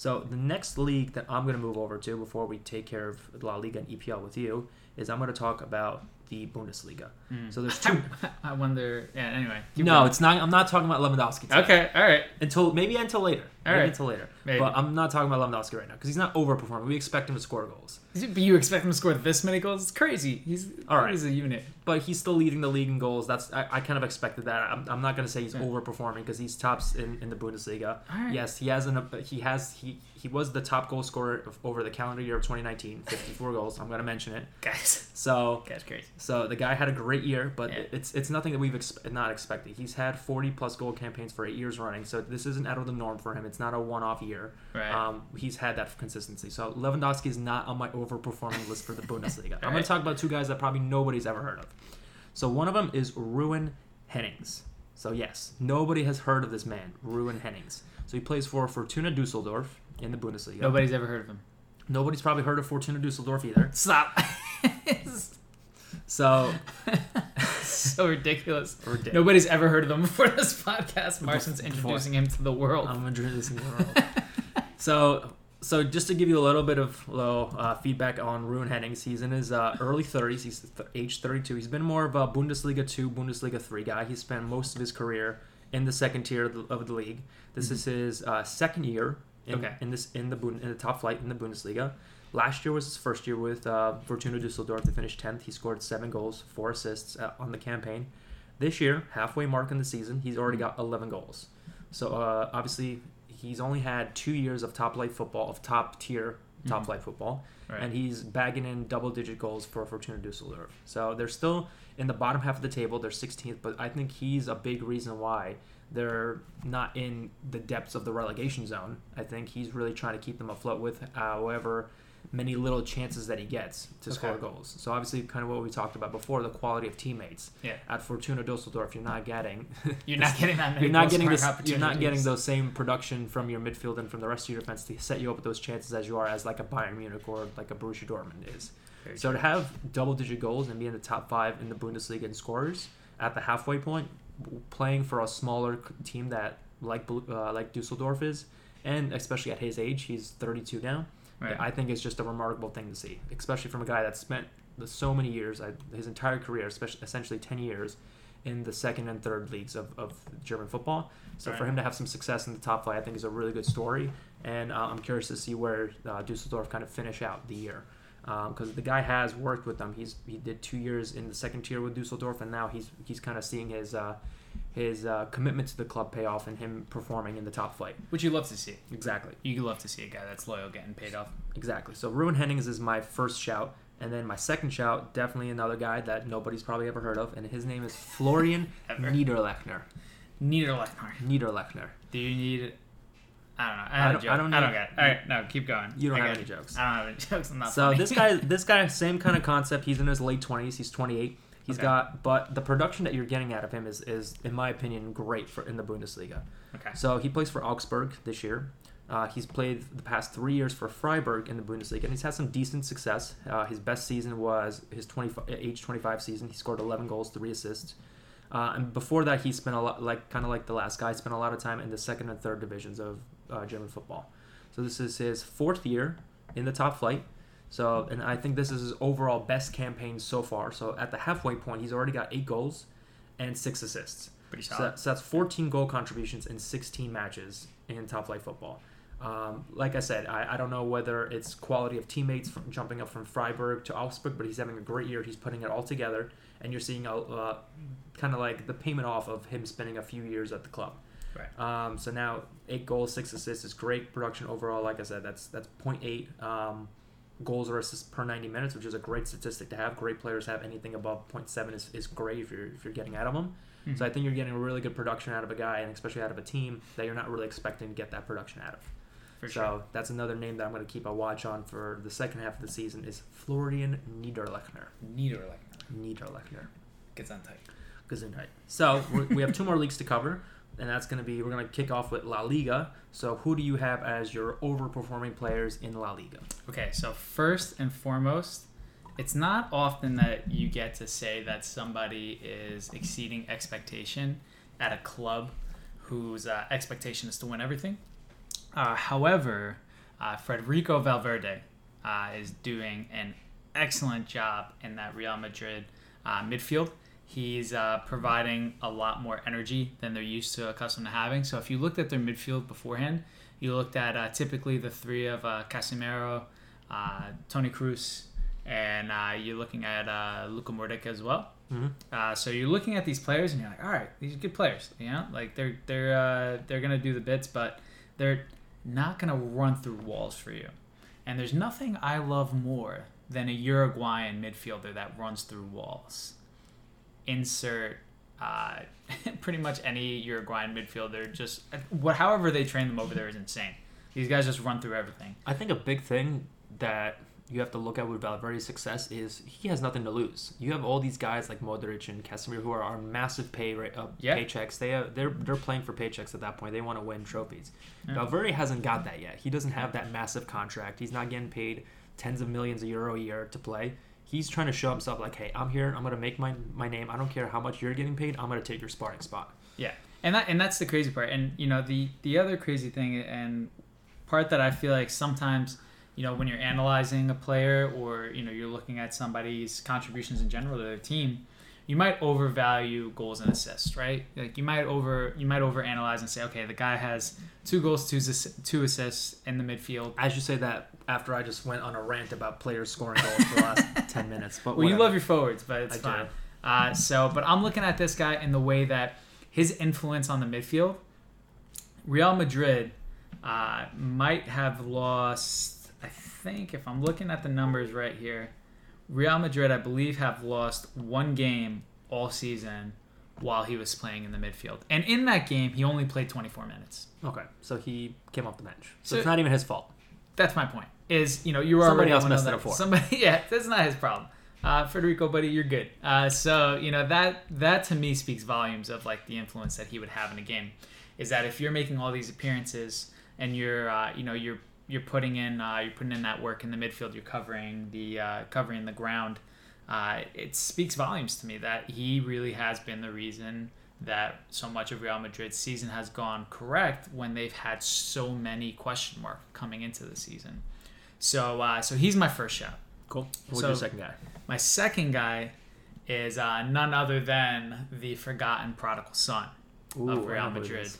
So the next league that I'm going to move over to before we take care of La Liga and EPL with you is I'm going to talk about the Bundesliga. Mm. So there's *laughs* two. I wonder. Yeah. Anyway. no, going. it's not. I'm not talking about Lewandowski. today. Okay. All right. Until maybe until later. All maybe right. until later. Maybe. But I'm not talking about Lewandowski right now because he's not overperforming. We expect him to score goals. But you expect him to score this many goals? It's crazy. He's All right. He's a unit. but he's still leading the league in goals. That's I, I kind of expected that. I'm, I'm not going to say he's Yeah. overperforming because he's tops in, in the Bundesliga. Right. Yes, he has an he has he he was the top goal scorer of, over the calendar year of 2019, *laughs* 54 goals. I'm going to mention it. Guys. So Guys, crazy. so the guy had a great year, but Yeah. it's it's nothing that we've ex- not expected. He's had 40 plus goal campaigns for eight years running, so this isn't out of the norm for him. It's not a one off year. Right. Um, he's had that consistency. So Lewandowski is not on my overperforming list for the Bundesliga. *laughs* I'm going to talk about two guys that probably nobody's ever heard of. So one of them is Rouwen Hennings. So yes, nobody has heard of this man, Rouwen Hennings. So he plays for Fortuna Dusseldorf in the Bundesliga. Nobody's ever heard of him. Nobody's probably heard of Fortuna Dusseldorf either. Stop. *laughs* *laughs* So *laughs* so ridiculous. ridiculous. Nobody's ever heard of them before this podcast. Marcin's introducing him to the world. I'm introducing the world. *laughs* so, so just to give you a little bit of little uh, feedback on Rouwen Hennings, he's in his uh, early 30s. He's th- age 32. He's been more of a Bundesliga 2, Bundesliga 3 guy. He spent most of his career in the second tier of the, of the league. This is his uh, second year in, Okay. in this in the in the top flight in the Bundesliga. Last year was his first year with uh, Fortuna Dusseldorf. They finished 10th. He scored seven goals, four assists uh, on the campaign. This year, halfway mark in the season, he's already got 11 goals. So uh, obviously, he's only had two years of top flight football, of top tier top Mhm. flight football, Right. and he's bagging in double digit goals for Fortuna Dusseldorf. So they're still in the bottom half of the table. They're 16th, but I think he's a big reason why they're not in the depths of the relegation zone. I think he's really trying to keep them afloat with however many little chances that he gets to score goals. So obviously, kind of what we talked about before, the quality of teammates. Yeah. At Fortuna Dusseldorf, you're not getting *laughs* You're *laughs* not getting that many. you're not getting this. You're not getting those same production from your midfield and from the rest of your defense to set you up with those chances as you are as like a Bayern Munich or like a Borussia Dortmund is. Very So true. to have double-digit goals and be in the top five in the Bundesliga in scorers at the halfway point, playing for a smaller team that like uh, like Dusseldorf is, and especially at his age, he's 32 now. Right. I think it's just a remarkable thing to see, especially from a guy that spent the, so many years, his entire career, especially essentially 10 years, in the second and third leagues of, of German football. So for him to have some success in the top flight, I think is a really good story, and uh, I'm curious to see where uh, Dusseldorf kind of finish out the year. Because the guy has worked with them. He's he did two years in the second tier with Dusseldorf, and now he's he's kind of seeing his uh, his uh, commitment to the club pay off and him performing in the top flight. Which you love to see. Exactly. You love to see a guy that's loyal getting paid off. Exactly. So Rouwen Hennings is my first shout, and then my second shout, definitely another guy that nobody's probably ever heard of, and his name is Florian *laughs* Niederlechner. Niederlechner. Niederlechner. Do you need? I don't know. I, I don't-. I don't I don't get. It. All right, no, keep going. You don't I have any it. jokes. I don't have any *laughs* jokes. I'm not So funny. this guy, *laughs* this guy, same kind of concept. He's in his late twenties. He's twenty eight. He's Okay. got, but the production that you're getting out of him is, is in my opinion, great for in the Bundesliga. okay. So he plays for Augsburg this year. Uh, he's played the past three years for Freiburg in the Bundesliga, and he's had some decent success. Uh, his best season was his 20, age 25 season. He scored 11 goals, three assists. Uh, and before that, he spent a lot, like kind of like the last guy, spent a lot of time in the second and third divisions of uh, German football. So this is his fourth year in the top flight. So, and I think this is his overall best campaign so far. So at the halfway point, he's already got eight goals and six assists. Pretty So, solid. that, so that's 14 goal contributions in 16 matches in top flight football. Um, like I said, I, I don't know whether it's quality of teammates from jumping up from Freiburg to Augsburg, but he's having a great year. He's putting it all together, and you're seeing a uh, kind of like the payment off of him spending a few years at the club. Right. Um, so now eight goals, six assists is great production overall. Like I said, that's that's 0.8 um, goals or assists per 90 minutes, which is a great statistic to have. Great players have anything above 0.7 is, is great if you're if you're getting out of them. Hmm. So I think you're getting a really good production out of a guy, and especially out of a team that you're not really expecting to get that production out of. For so sure. that's another name that I'm going to keep a watch on for the second half of the season is Florian Niederlechner. Niederlechner. Niederlechner. Gets on tight. Gesundheit. So we we have two more leagues to cover, and that's going to be we're going to kick off with La Liga. So who do you have as your overperforming players in La Liga? Okay, so first and foremost, it's not often that you get to say that somebody is exceeding expectation at a club whose uh, expectation is to win everything. Uh, however, uh, Federico Valverde uh, is doing an excellent job in that Real Madrid uh, midfield. He's uh, providing a lot more energy than they're used to accustomed to having. So if you looked at their midfield beforehand, you looked at uh, typically the three of uh, Casemiro, uh, Toni Kroos, and uh, you're looking at uh, Luka Modric as well. Mhm. Uh, so you're looking at these players and you're like, all right, these are good players. You know, like they're they're uh, they're gonna do the bits, but they're not gonna run through walls for you. And there's nothing I love more than a Uruguayan midfielder that runs through walls. Insert uh, *laughs* pretty much any Uruguayan midfielder. Just what, however they train them over there is insane. These guys just run through everything. I think a big thing that you have to look at with Valverde's success is he has nothing to lose. You have all these guys like Modric and Casemiro who are on massive pay rate, uh, paychecks. They have, they're they're playing for paychecks at that point. They want to win trophies. Yeah. Valverde hasn't got that yet. He doesn't have that massive contract. He's not getting paid tens of millions of euro a year to play. He's trying to show himself like, hey, I'm here. I'm gonna make my my name. I don't care how much you're getting paid. I'm gonna take your sparring spot. Yeah, and that and that's the crazy part. And you know the the other crazy thing and part that I feel like sometimes you know when you're analyzing a player or you know you're looking at somebody's contributions in general to their team, you might overvalue goals and assists, right? Like you might over you might overanalyze and say, okay, the guy has two goals, two two assists in the midfield. As you say that after I just went on a rant about players scoring goals for the last *laughs* ten minutes. But Well, you love your forwards, but it's I do. fine. Uh, so, but I'm looking at this guy in the way that his influence on the midfield, Real Madrid uh, might have lost. I think if I'm looking at the numbers right here, Real Madrid, I believe, have lost one game all season while he was playing in the midfield, and in that game, he only played 24 minutes. Okay, so he came off the bench. So, So- it's not even his fault. That's my point. Is you know you were Somebody else messed it up for. Somebody, *laughs* yeah, that's not his problem. Uh, Federico, buddy, you're good. Uh, so you know that that to me speaks volumes of like the influence that he would have in a game. Is that if you're making all these appearances and you're uh, you know you're you're putting in uh, you're putting in that work in the midfield, you're covering the uh, covering the ground. Uh, it speaks volumes to me that he really has been the reason that so much of Real Madrid's season has gone correct when they've had so many question marks coming into the season. So, uh, so he's my first shout. Cool. Who's So- your second guy? My second guy is uh, none other than the forgotten prodigal son Ooh, of Real Madrid.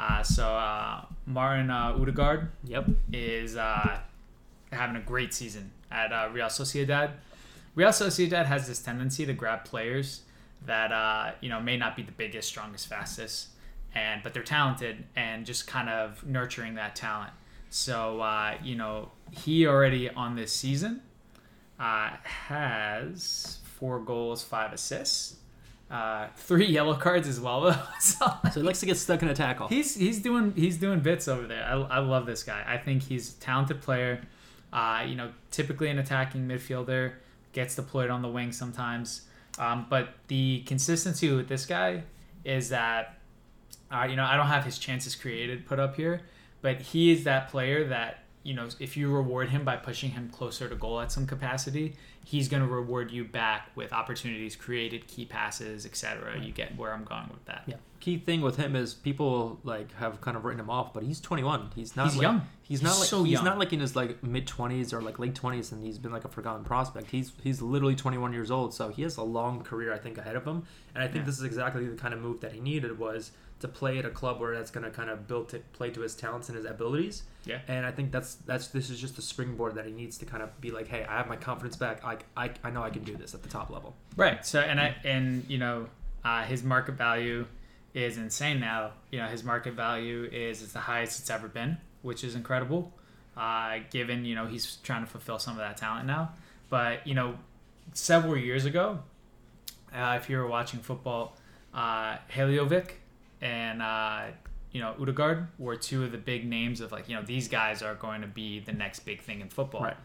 Uh, so uh, Martin uh, Odegaard Yep. is uh, having a great season at uh, Real Sociedad. Real Sociedad has this tendency to grab players that uh, you know may not be the biggest, strongest, fastest, and but they're talented and just kind of nurturing that talent. So uh, you know he already on this season uh, has four goals, five assists, uh, three *laughs* yellow cards as well. though. so So he likes to get stuck in a tackle. He's he's doing he's doing bits over there. I, I love this guy. I think he's a talented player. Uh, you know, typically an attacking midfielder gets deployed on the wing sometimes. Um, but the consistency with this guy is that uh, you know I don't have his chances created put up here, but he is that player that you know if you reward him by pushing him closer to goal at some capacity, he's going to reward you back with opportunities created, key passes, etc. You get where I'm going with that. Yeah. Key thing with him is people like have kind of written him off, but he's 21. He's not. He's like, young. He's not He's like so he's young. not like in his like mid 20s or like late 20s, and he's been like a forgotten prospect. He's he's literally 21 years old, so he has a long career I think ahead of him. And I think Yeah. this is exactly the kind of move that he needed was to play at a club where that's going to kind of build to play to his talents and his abilities. Yeah. And I think that's that's this is just a springboard that he needs to kind of be like, hey, I have my confidence back. I I, I know I can do this at the top level. Right. So and I and you know uh, his market value is insane now. You know his market value is is the highest it's ever been, which is incredible. Uh, given you know he's trying to fulfill some of that talent now, but you know several years ago, uh, if you were watching football, uh, Halilovic and uh, you know Odegaard were two of the big names of like you know these guys are going to be the next big thing in football. Right.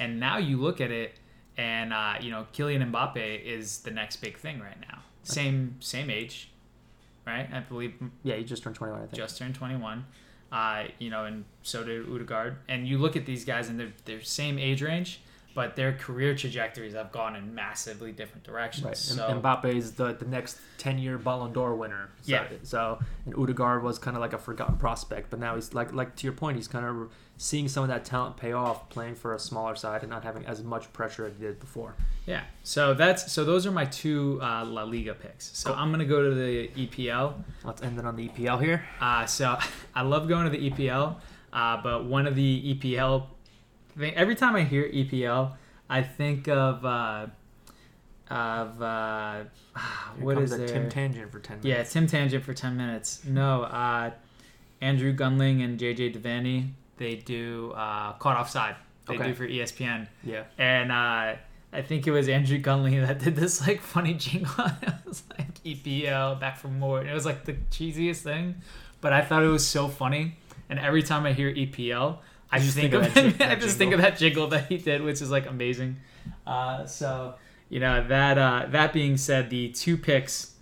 And now you look at it, and uh, you know Kylian Mbappe is the next big thing right now. Same same age, right? I believe Yeah, he just turned 21. I think. just turned 21. Uh, you know, and so did Odegaard. And you look at these guys, and they're they're same age range, but their career trajectories have gone in massively different directions. Right. So Mbappe is the, the next 10 year Ballon d'Or winner. So, Yeah. So, and Odegaard was kind of like a forgotten prospect, but now he's like, like to your point, he's kind of seeing some of that talent pay off playing for a smaller side and not having as much pressure as he did before. yeah, so that's so those are my two uh, La Liga picks. So I'm gonna go to the EPL. Let's end it on the EPL here. Uh, so *laughs* I love going to the EPL, uh, but one of the EPL thing, every time I hear EPL, I think of uh, of uh, *sighs* Here what is a there? Tim Tangent for 10 Yeah, minutes. Tim Tangent for 10 minutes. No, uh, Andrew Gunling and JJ Devaney, they do uh, Caught Offside. They Okay. do for ESPN. Yeah. And uh, I think it was Andrew Gunling *laughs* that did this like funny jingle. *laughs* it was like EPL, back for more. And it was like the cheesiest thing. But I thought it was so funny. And every time I hear EPL, I just just think, think of that *laughs* that I just think of that jingle that he did, which is like amazing. Uh, so you know that uh, that being said, the two picks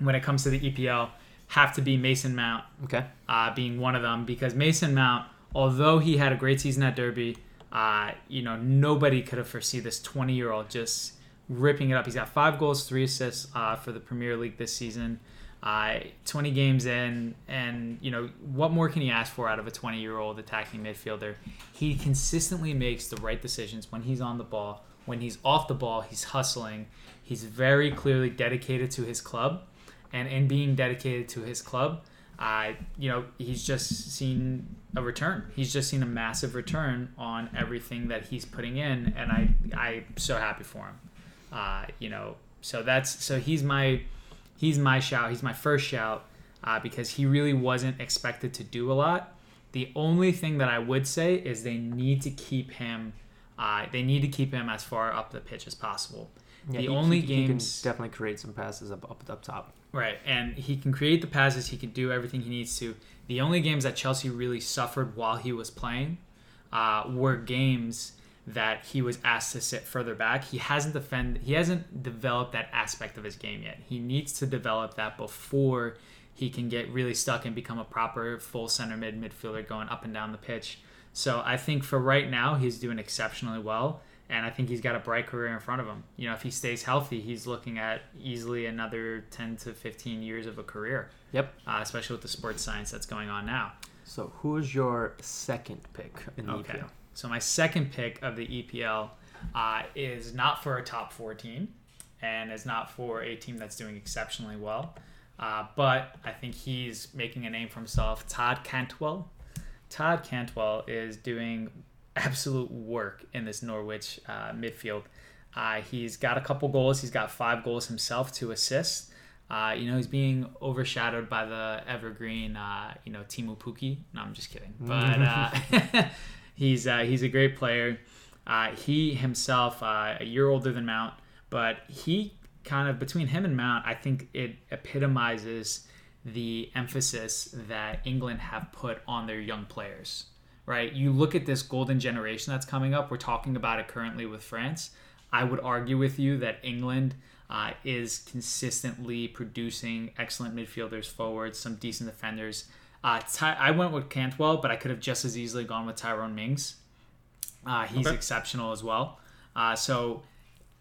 when it comes to the EPL have to be Mason Mount Okay. uh, being one of them because Mason Mount, although he had a great season at Derby, uh, you know nobody could have foreseen this 20 year old just ripping it up. He's got five goals, three assists uh, for the Premier League this season. Uh, 20 games in, and you know what more can he ask for out of a 20 year old attacking midfielder? He consistently makes the right decisions when he's on the ball. When he's off the ball, he's hustling. He's very clearly dedicated to his club, and in being dedicated to his club, I, you know, he's just seen a return. He's just seen a massive return on everything that he's putting in, and I, I'm so happy for him. Uh, you know, so that's so he's my, he's my shout. He's my first shout uh, because he really wasn't expected to do a lot. The only thing that I would say is they need to keep him. Uh, they need to keep him as far up the pitch as possible. Yeah, the he- only he, he can games definitely create some passes up, up, up top. Right, and he can create the passes. He can do everything he needs to. The only games that Chelsea really suffered while he was playing uh, were games that he was asked to sit further back. He hasn't defend. He hasn't developed that aspect of his game yet. He needs to develop that before he can get really stuck and become a proper full center mid midfielder going up and down the pitch. So I think for right now he's doing exceptionally well, and I think he's got a bright career in front of him. You know, if he stays healthy, he's looking at easily another 10 to 15 years of a career, Yep. uh, especially with the sports science that's going on now. So who's your second pick in the Okay. EPL? So my second pick of the EPL uh, is not for a top four team, and is not for a team that's doing exceptionally well. Uh, but I think he's making a name for himself. Todd Cantwell. Todd Cantwell is doing absolute work in this Norwich uh, midfield. Uh, he's got a couple goals. He's got five goals himself, two assists. Uh, you know, he's being overshadowed by the evergreen, uh, you know, Teemu Pukki. No, I'm just kidding. But uh, *laughs* he's uh, he's a great player. Uh, he himself, uh, a year older than Mount, but he kind of between him and Mount, I think it epitomizes the emphasis that England have put on their young players. Right? You look at this golden generation that's coming up. We're talking about it currently with France. I would argue with you that England uh, is consistently producing excellent midfielders, forwards, some decent defenders. Uh, Ty- I went with Cantwell, but I could have just as easily gone with Tyrone Mings. Uh, he's Okay. exceptional as well. Uh, so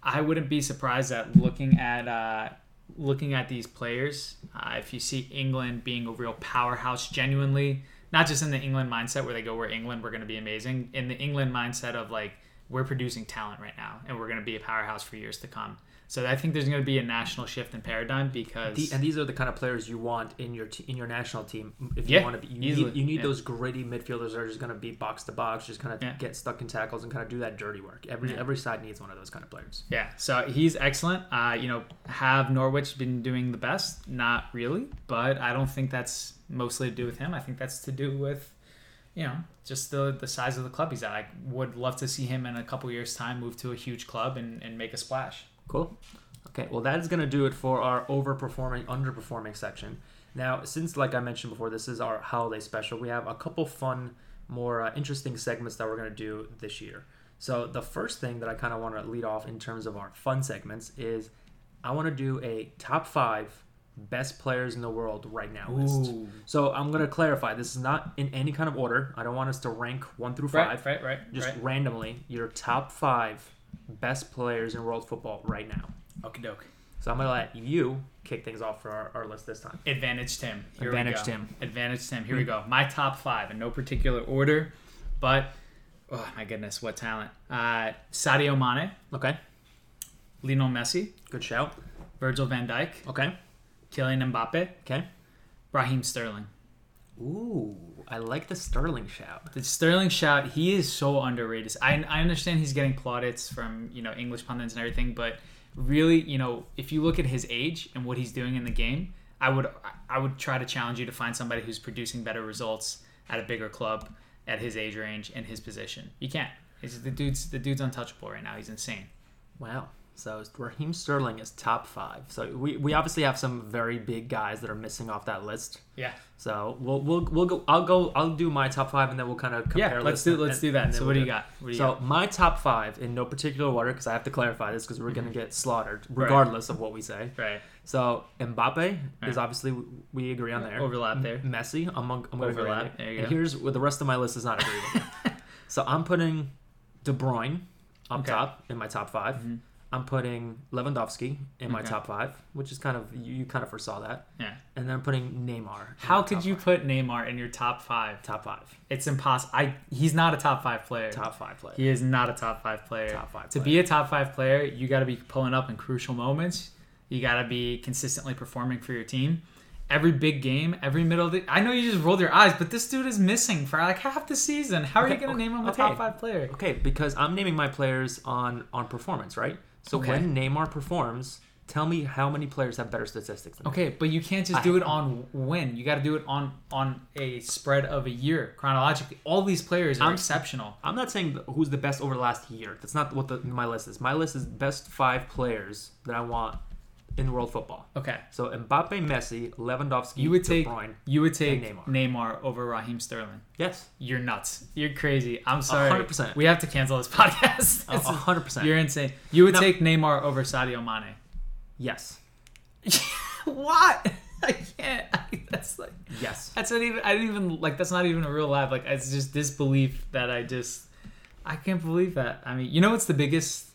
I wouldn't be surprised that looking at uh, looking at these players. Uh, if you see England being a real powerhouse, genuinely, not just in the England mindset where they go, "We're England, we're going to be amazing." In the England mindset of like, we're producing talent right now, and we're going to be a powerhouse for years to come. So I think there's going to be a national shift in paradigm because The, and these are the kind of players you want in your te- in your national team. If Yeah, you want to be, you easily, need, you need yeah. those gritty midfielders that are just going to be box to box, just kind of Yeah. get stuck in tackles and kind of do that dirty work. Every every side needs one of those kind of players. Yeah, so he's excellent. Uh, you know, have Norwich been doing the best? Not really, but I don't think that's mostly to do with him. I think that's to do with, you know, just the the size of the club he's at. I would love to see him in a couple years' time move to a huge club and, and make a splash. Cool. Okay, well, that is going to do it for our overperforming, underperforming section. Now, since, like I mentioned before, this is our holiday special, we have a couple fun, more uh, interesting segments that we're going to do this year. So, the first thing that I kind of want to lead off in terms of our fun segments is I want to do a top five best players in the world right now list. Ooh. So I'm gonna clarify. This is not in any kind of order. I don't want us to rank one through five. Right, right, right. Just right. randomly, your top five best players in world football right now. Okie doke. So I'm gonna let you kick things off for our, our list this time. Advantage Tim. Here Advantage we go. Tim. Advantage Tim. Here we go. My top five in no particular order, but oh my goodness, what talent! Uh, Sadio Mane, Okay, Lionel Messi, good shout. Virgil Van Dijk, Okay, Kylian Mbappe, okay. Raheem Sterling. Ooh, I like the Sterling shout. The Sterling shout, he is so underrated. I, I understand he's getting plaudits from you know English pundits and everything, but really, you know, if you look at his age and what he's doing in the game, I would I would try to challenge you to find somebody who's producing better results at a bigger club at his age range and his position. You can't. It's, the dude's the dude's untouchable right now. He's insane. Wow. So Raheem Sterling is top five. So we, we obviously have some very big guys that are missing off that list. Yeah. So we'll we'll we'll go. I'll go. I'll do my top five, and then we'll kind of compare. Yeah. Let's do and- let's and- do that. So we'll what do you got? Do you So got? my top five in no particular order because I have to clarify this because we're Mm-hmm. gonna get slaughtered regardless of what we say. Right. So Mbappe Right. is obviously we agree on there. Overlap there. Messi, among I'm gonna Overlap, there. there you and go. here's what the rest of my list is not agreed with. *laughs* so I'm putting De Bruyne up Okay. top in my top 5 Mhm. I'm putting Lewandowski in my Okay. top five, which is kind of you, you kind of foresaw that. Yeah. And then I'm putting Neymar. How could you five. put Neymar in your top five? top five? It's impossible. I he's not a top five player. Top five player. He is not a top five player. Top five. To player. be a top five player, you got to be pulling up in crucial moments. You got to be consistently performing for your team. Every big game, every middle. Of the, I know you just rolled your eyes, but this dude is missing for like half the season. How are Okay, you going to okay, name him a top five player? Okay, because I'm naming my players on on performance, right? So Okay. when Neymar performs, tell me how many players have better statistics than him. Okay, but you can't just do it on when. You got to do it on on a spread of a year chronologically. All these players are I'm- exceptional. I'm not saying who's the best over the last year. That's not what the, my list is. My list is best five players that I want in world football. Okay, So Mbappe, Messi, Lewandowski, you would De take Bruyne. you would take Neymar. Neymar. over Raheem Sterling. Yes, You're nuts. You're crazy. I'm sorry. 100%. We have to cancel this *laughs* podcast. Oh, a It's- hundred percent. You're insane. You would No. take Neymar over Sadio Mane. Yes, *laughs* what? *laughs* I can't. I, that's like yes. that's not even. I didn't even like. That's not even a real laugh. Like it's just disbelief that I just. I can't believe that. I mean, you know what's the biggest,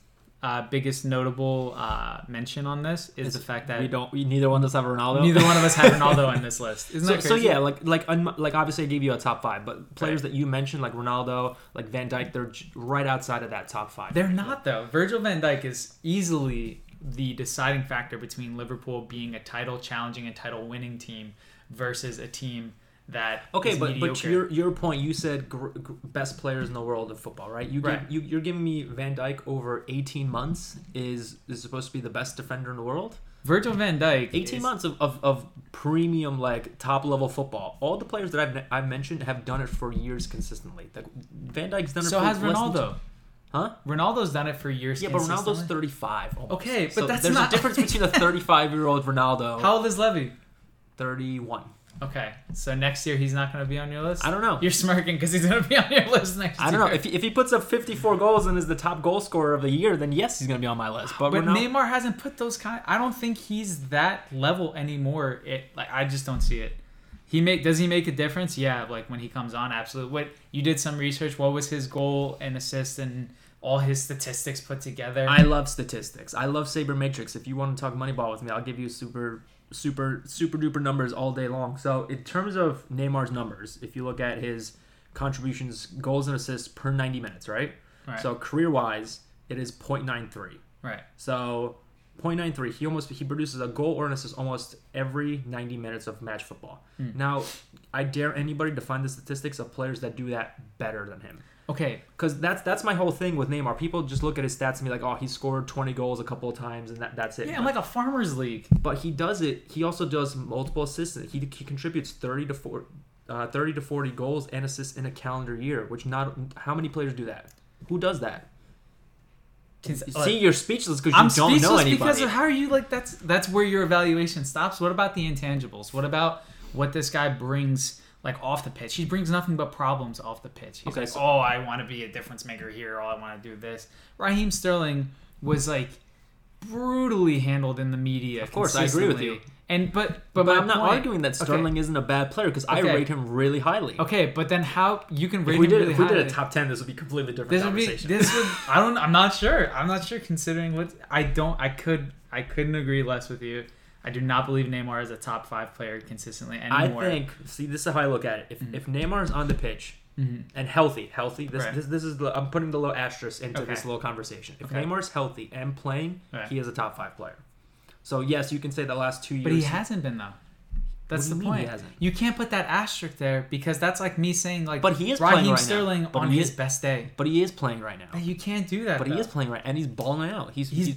uh, biggest notable uh, mention on this is the fact that we don't. We, neither one of us have Ronaldo. neither one of us have Ronaldo *laughs* on this list. Isn't So, that so yeah, like like un- like obviously I gave you a top five, but players that you mentioned like Ronaldo, like Van Dijk, they're right outside of that top five. They're not though. Virgil van Dijk is easily the deciding factor between Liverpool being a title challenging and title winning team versus a team that Okay, is but but mediocre. your your point, you said gr- gr- best players in the world of football, right? You Right. Give, you you're giving me Van Dijk over 18 months is is supposed to be the best defender in the world. Virgil van Dijk 18 is- months of, of, of premium like top level football. All the players that I've I've mentioned have done it for years consistently. Like Van Dijk's done it. So for has less than Ronaldo. Huh? Ronaldo's done it for years. Yeah, but Ronaldo's 35. almost. Okay, but So that's there's not- a difference between a *laughs* 35 year old Ronaldo. How old is Levy? 31. Okay, so next year he's not going to be on your list. I don't know. You're smirking because he's going to be on your list next year. I don't know. If he, if he puts up 54 goals and is the top goal scorer of the year, then yes, he's going to be on my list. But, But Ronaldo, Neymar hasn't put those kind. I don't think he's that level anymore. It like I just don't see it. He make does he make a difference? Yeah, like when he comes on, absolutely. What you did some research. What was his goal and assist and all his statistics put together? I love statistics. I love Sabermetrics. If you want to talk Moneyball with me, I'll give you super, super, super duper numbers all day long. So, in terms of Neymar's numbers, if you look at his contributions, goals and assists per 90 minutes, right? right. So, career wise, it is 0.93. right. So 0.93, he almost he produces a goal or an assist almost every 90 minutes of match football. Hmm. Now, I dare anybody to find the statistics of players that do that better than him. Okay. Because that's that's my whole thing with Neymar. People just look at his stats and be like, oh, he scored 20 goals a couple of times and that, that's it. Yeah, like a farmers league. but he does it. He also does multiple assists. He, he contributes 30 to 40, uh, 30 to 40 goals and assists in a calendar year. Which not how many players do that? Who does that? See, you're speechless because you I'm don't speechless know anybody. because of how are you like that's that's where your evaluation stops. What about the intangibles? What about what this guy brings like off the pitch? He brings nothing but problems off the pitch. He's Okay, like, so- oh, I want to be a difference maker here. Oh, I want to do this. Raheem Sterling was like brutally handled in the media. Of course, I agree with you. And but But, but, I'm not point- arguing that okay, Sterling isn't a bad player because I Okay. rate him really highly. Okay, but then how you can rate If we him did really if we did a top ten, this would be completely different this would be conversation. this would *laughs* I don't I'm not sure. I'm not sure considering what I don't I could I couldn't agree less with you. I do not believe Neymar is a top five player consistently anymore. I think. See, this is how I look at it. If if Neymar is on the pitch Mhm. and healthy, healthy, this Right. this, this is the I'm putting the little asterisk into Okay. this little conversation. If Okay. is healthy and playing, Right. he is a top five player. So yes, you can say the last two years. But he hasn't been though. That's the you mean he point. hasn't? You can't put that asterisk there because that's like me saying like But he is playing Raheem right now. Sterling But on his is- best day. But he is playing right now. You can't do that. But he is playing right, and he's balling out. He's He's- he's,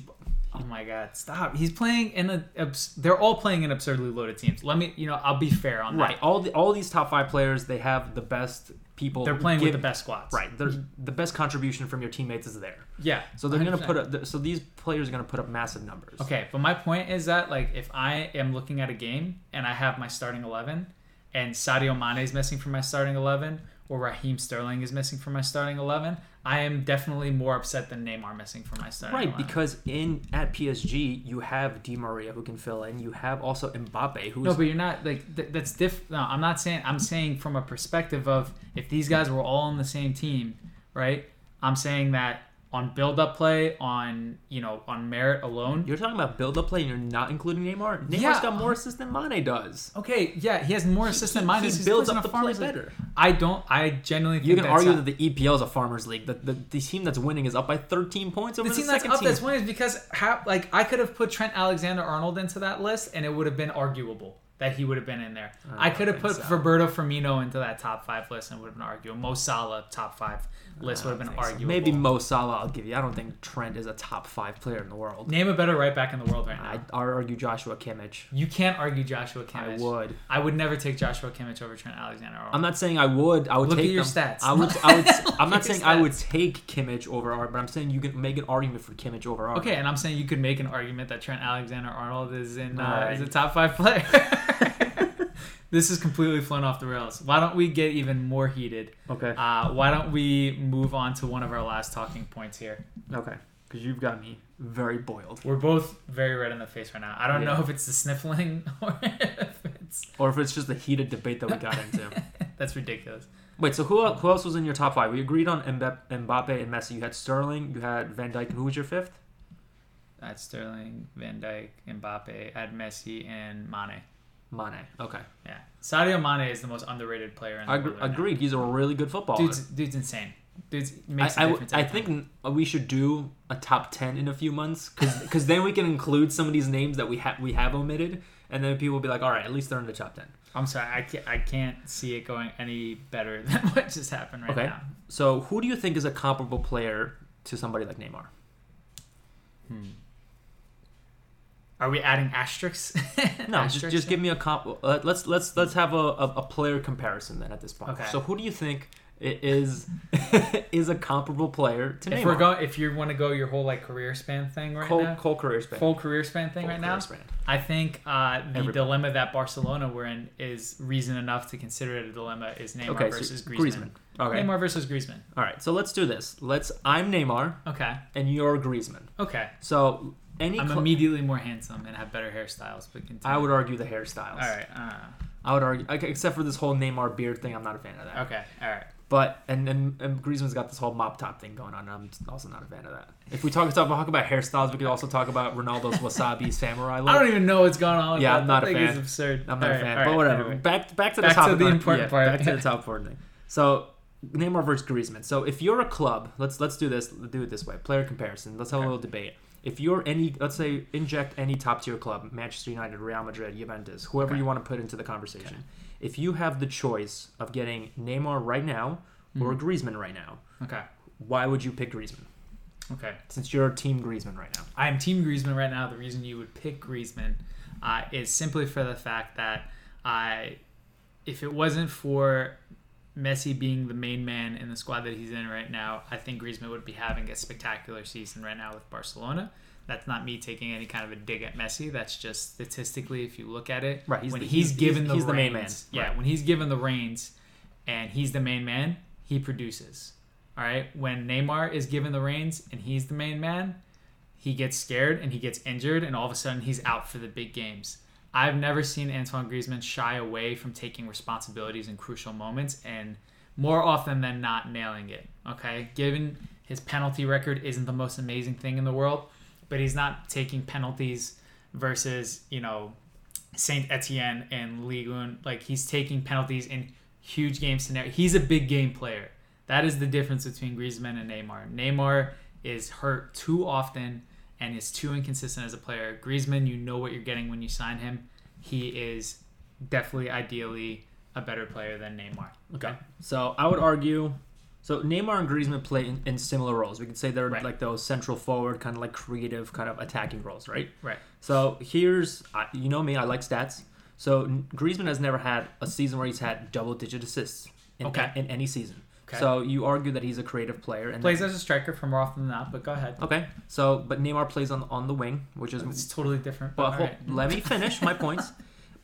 Oh my god, stop. He's playing in a abs- they're all playing in absurdly loaded teams. Let me, you know, I'll be fair on that. right. All the all these top five players, they have the best people. They're playing give- with the best squads. Right. They're, the best contribution from your teammates is there. Yeah. So they're gonna put up. So these players are gonna put up massive numbers. Okay, but my point is that like if I am looking at a game and I have my starting eleven, and Sadio Mane is missing from my starting eleven, or Raheem Sterling is missing from my starting eleven, I am definitely more upset than Neymar missing from my starting. Right, 11. because in at PSG you have Di Maria who can fill in. You have also Mbappe who. No, but you're not like th- that's diff. No, I'm not saying. I'm saying from a perspective of if these guys were all on the same team, right? I'm saying that on build-up play, on you know, on merit alone. you're talking about build up play and you're not including Neymar. Neymar Yeah. got more assists than Mane does. Okay, yeah, he has more assists than Mane. he He's builds up the play league. better. I don't. I genuinely think You can argue not- that the EPL is a farmers league. The, the, the team that's winning is up by 13 points over the the, team that's up team. that's winning is because how like I could have put Trent Alexander Arnold into that list and it would have been arguable that he would have been in there. I I, could have put so. Roberto Firmino into that top five list and would have been arguable. Mo Salah top five list would have been think so. arguable. Maybe Mo Salah. I'll give you. I don't think Trent is a top five player in the world. Name a better right back in the world right now. I'd argue Joshua Kimmich. you can't argue Joshua Kimmich. I would. I would never take Joshua Kimmich over Trent Alexander Arnold. I'm not saying I would. I would Look at your them. stats. I would. I would. *laughs* I'm not saying I would take Kimmich over Art, but I'm saying you can make an argument for Kimmich over Art. Okay, and I'm saying you could make an argument that Trent Alexander Arnold is in uh, Alright. is a top five player. *laughs* this is completely flown off the rails. Why don't we get even more heated? Okay. Uh, why don't we move on to one of our last talking points here? Okay. Because you've got me very boiled. We're both very red in the face right now. I don't Yeah. know if it's the sniffling *laughs* or if it's Or if it's just the heated debate that we got into. *laughs* that's ridiculous. Wait, so who, who else was in your top five? We agreed on Mbappe, and Messi. You had Sterling, you had Van Dijk, and who was your fifth? That's Sterling, Van Dijk, Mbappe, add Messi, and Mane. Mane. Okay. Yeah, Sadio Mane is the most underrated player in the I world. agr- right now. He's a really good footballer. Dude's dude's insane. Dude's makes I, a I, difference. I every time. think we should do a top 10 in a few months because then we can include some of these names that we, ha- we have omitted and then people will be like all right at least they're in the top 10 I'm sorry, I can't, I can't see it going any better *laughs* than what just happened right Okay. now. so who do you think is a comparable player to somebody like neymar hmm. Are we adding asterisks? *laughs* no just, Asterisks just in? give me a comp uh, let's let's let's have a, a, a player comparison then at this point Okay. so who do you think is *laughs* is a comparable player to If neymar we're going, if you want to go your whole like career span thing right Cole, now, Cole career span full career span thing Full right now, span. I think uh, the Everybody. dilemma that Barcelona we're in is reason enough to consider it a dilemma is Neymar okay versus so Griezmann. okay Neymar versus Griezmann. all right so let's do this let's i'm neymar Okay, and you're griezmann okay. so any I'm cl- immediately more handsome and have better hairstyles, but continue. I would argue the hairstyles. All right. Uh, I would argue, except for this whole Neymar beard thing. I'm not a fan of that. okay. All right. But and and, and Griezmann's got this whole mop top thing going on. and I'm also not a fan of that. If we talk talk, talk about hairstyles, we could also talk about Ronaldo's wasabi *laughs* samurai look. I don't even know what's going on. Yeah, that. I'm not That a fan. is absurd. I'm not All a fan, all but whatever. anyway. Back back to the Back to the important yeah, part. Back to the *laughs* top important thing. So Neymar versus Griezmann. So if you're a club, let's let's do this. Do it this way. Player comparison. Let's have Okay. a little debate. If you're any, let's say, inject any top tier club, Manchester United, Real Madrid, Juventus, whoever Okay. you want to put into the conversation. If you have the choice of getting Neymar right now or Mhm. Griezmann right now, Okay. why would you pick Griezmann? Okay. Since you're Team Griezmann right now. I am Team Griezmann right now. The reason you would pick Griezmann uh, is simply for the fact that I, if it wasn't for Messi being the main man in the squad that he's in right now, I think Griezmann would be having a spectacular season right now with Barcelona. That's not me taking any kind of a dig at Messi. That's just statistically, if you look at it, Right, he's when the- he's, he's- given he's- the he's the main reins, man. yeah, Right. when he's given the reins, and he's the main man, he produces. All right, when Neymar is given the reins and he's the main man, he gets scared and he gets injured and all of a sudden he's out for the big games. I've never seen Antoine Griezmann shy away from taking responsibilities in crucial moments and more often than not nailing it. Okay, given his penalty record isn't the most amazing thing in the world, but he's not taking penalties versus you know Saint Etienne and Ligue 1. Like he's taking penalties in huge game scenario. He's a big game player. That is the difference between Griezmann and Neymar. Neymar is hurt too often and is too inconsistent as a player. Griezmann, you know what you're getting when you sign him. He is definitely, ideally, a better player than Neymar. Okay. So I would argue. So Neymar and Griezmann play in, in similar roles. We could say they're Right. like those central forward, kind of like creative, kind of attacking roles, right? Right. So here's, you know me, I like stats. So Griezmann has never had a season where he's had double-digit assists in, Okay. in any season. Okay. So you argue that he's a creative player, and Plays as a striker for more often than not, but go ahead. okay. So but Neymar plays on on the wing, which is It's totally different. But But, let me finish my *laughs* points.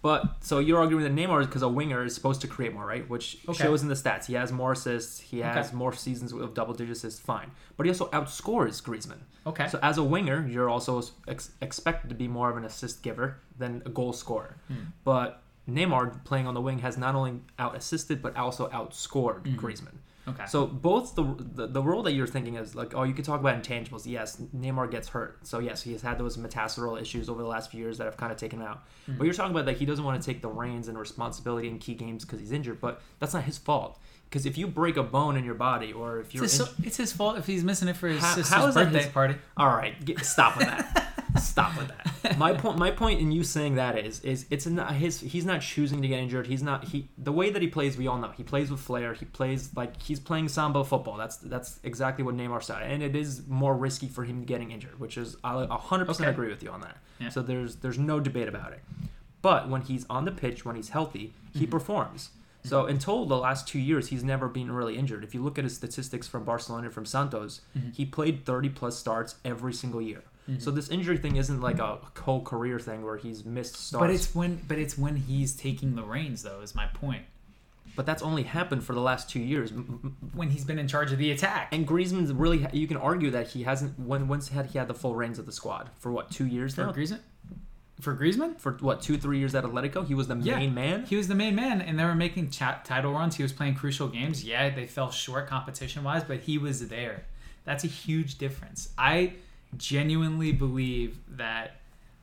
But so you're arguing that Neymar is because a winger is supposed to create more, right? Which Okay. shows in the stats. He has more assists. He has Okay. more seasons of double digit assists. Fine, but he also outscores Griezmann. Okay. So as a winger, you're also ex- expected to be more of an assist giver than a goal scorer. Hmm. But Neymar playing on the wing has not only out assisted but also outscored Mhm. Griezmann. Okay. So both the, the the role that you're thinking is like, oh, you could talk about intangibles. Yes, Neymar gets hurt, so yes, he has had those metatarsal issues over the last few years that have kind of taken him out. Mhm. But you're talking about that he doesn't want to take the reins and responsibility in key games because he's injured. But that's not his fault. Because if you break a bone in your body, or if you're his, in- it's his fault if he's missing it for his How- sister's how birthday his- party. all right, get, stop with that. *laughs* stop with that. My point. My point in you saying that is, is it's not his. He's not choosing to get injured. He's not. He the way that he plays, we all know. He plays with flair. He plays like he's playing samba football. That's that's exactly what Neymar said, and it is more risky for him getting injured, which is I hundred percent agree with you on that. Yeah. So there's there's no debate about it. But when he's on the pitch, when he's healthy, he Mhm. performs. So until the last two years, he's never been really injured. If you look at his statistics from Barcelona from Santos, Mhm. he played 30 plus starts every single year. Mhm. So this injury thing isn't like a whole career thing where he's missed starts. But it's when but it's when he's taking the reins though is my point. but that's only happened for the last two years. When he's been in charge of the attack. And Griezmann's really you can argue that he hasn't when once had he had the full reins of the squad for what two years for now. Griezmann? For Griezmann? For what two three years at Atletico, he was the Yeah. main man. He was the main man, and they were making cha- title runs. He was playing crucial games. Yeah, they fell short competition wise, but he was there. That's a huge difference. I genuinely believe that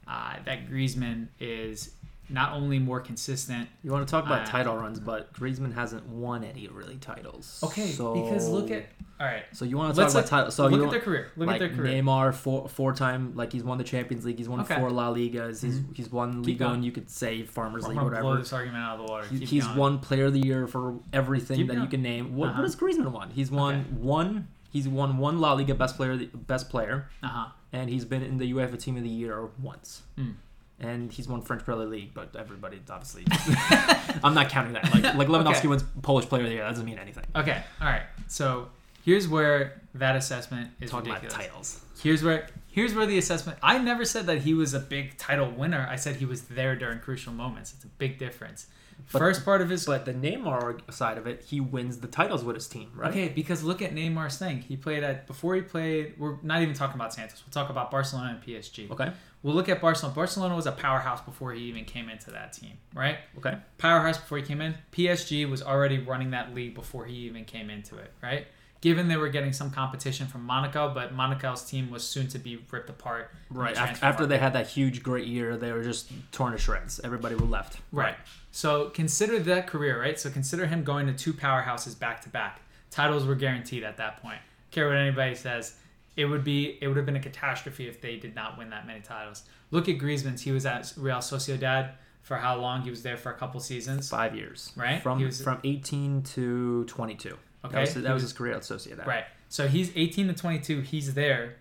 uh, that Griezmann is not only more consistent. You want to talk about Uh, title runs, but Griezmann hasn't won any really titles. Okay, so, because look at all right. So you want to talk about titles? So look at their career. Look like at their career. Neymar, four four time, like he's won the Champions League, he's won Okay. four La Ligas, he's Mhm. he's won Keep Liga, going. and you could say Farmers League, gonna blow whatever. this argument out of the water. He- he's going. won Player of the Year for everything Keep that you can name. What, Uh-huh. what has Griezmann won? He's won Okay. one. He's won one La Liga best player, best player, Uh huh. and he's been in the UEFA Team of the Year once. Mm. And he's won French Premier League, but everybody obviously. *laughs* I'm not counting that. Like like Lewandowski Okay. wins Polish Player of the Year. That doesn't mean anything. Okay. All right. So here's where that assessment is Talking about ridiculous. titles. Here's where here's where the assessment. I never said that he was a big title winner. I said he was there during crucial moments. It's a big difference. But- First part of his But the Neymar side of it, he wins the titles with his team, right? okay because look at Neymar's thing. He played at before he played. We're not even talking about Santos. We'll talk about Barcelona and PSG. Okay. We'll look at Barcelona. Barcelona was a powerhouse before he even came into that team, right? Okay. powerhouse before he came in. PSG was already running that league before he even came into it, right? Given they were getting some competition from Monaco, but Monaco's team was soon to be ripped apart. in the Right. After, they had that huge, great year, they were just torn to shreds. Everybody were left. Right. So consider that career, right? So consider him going to two powerhouses back to back. Titles were guaranteed at that point. Care what anybody says. It would be it would have been a catastrophe if they did not win that many titles. Look at Griezmann's. He was at Real Sociedad for how long? He was there for a couple seasons. Five years. Right. From was- from 18 to 22. Okay. That was, that was his career at Sociedad. Right. So he's 18 to 22. He's there,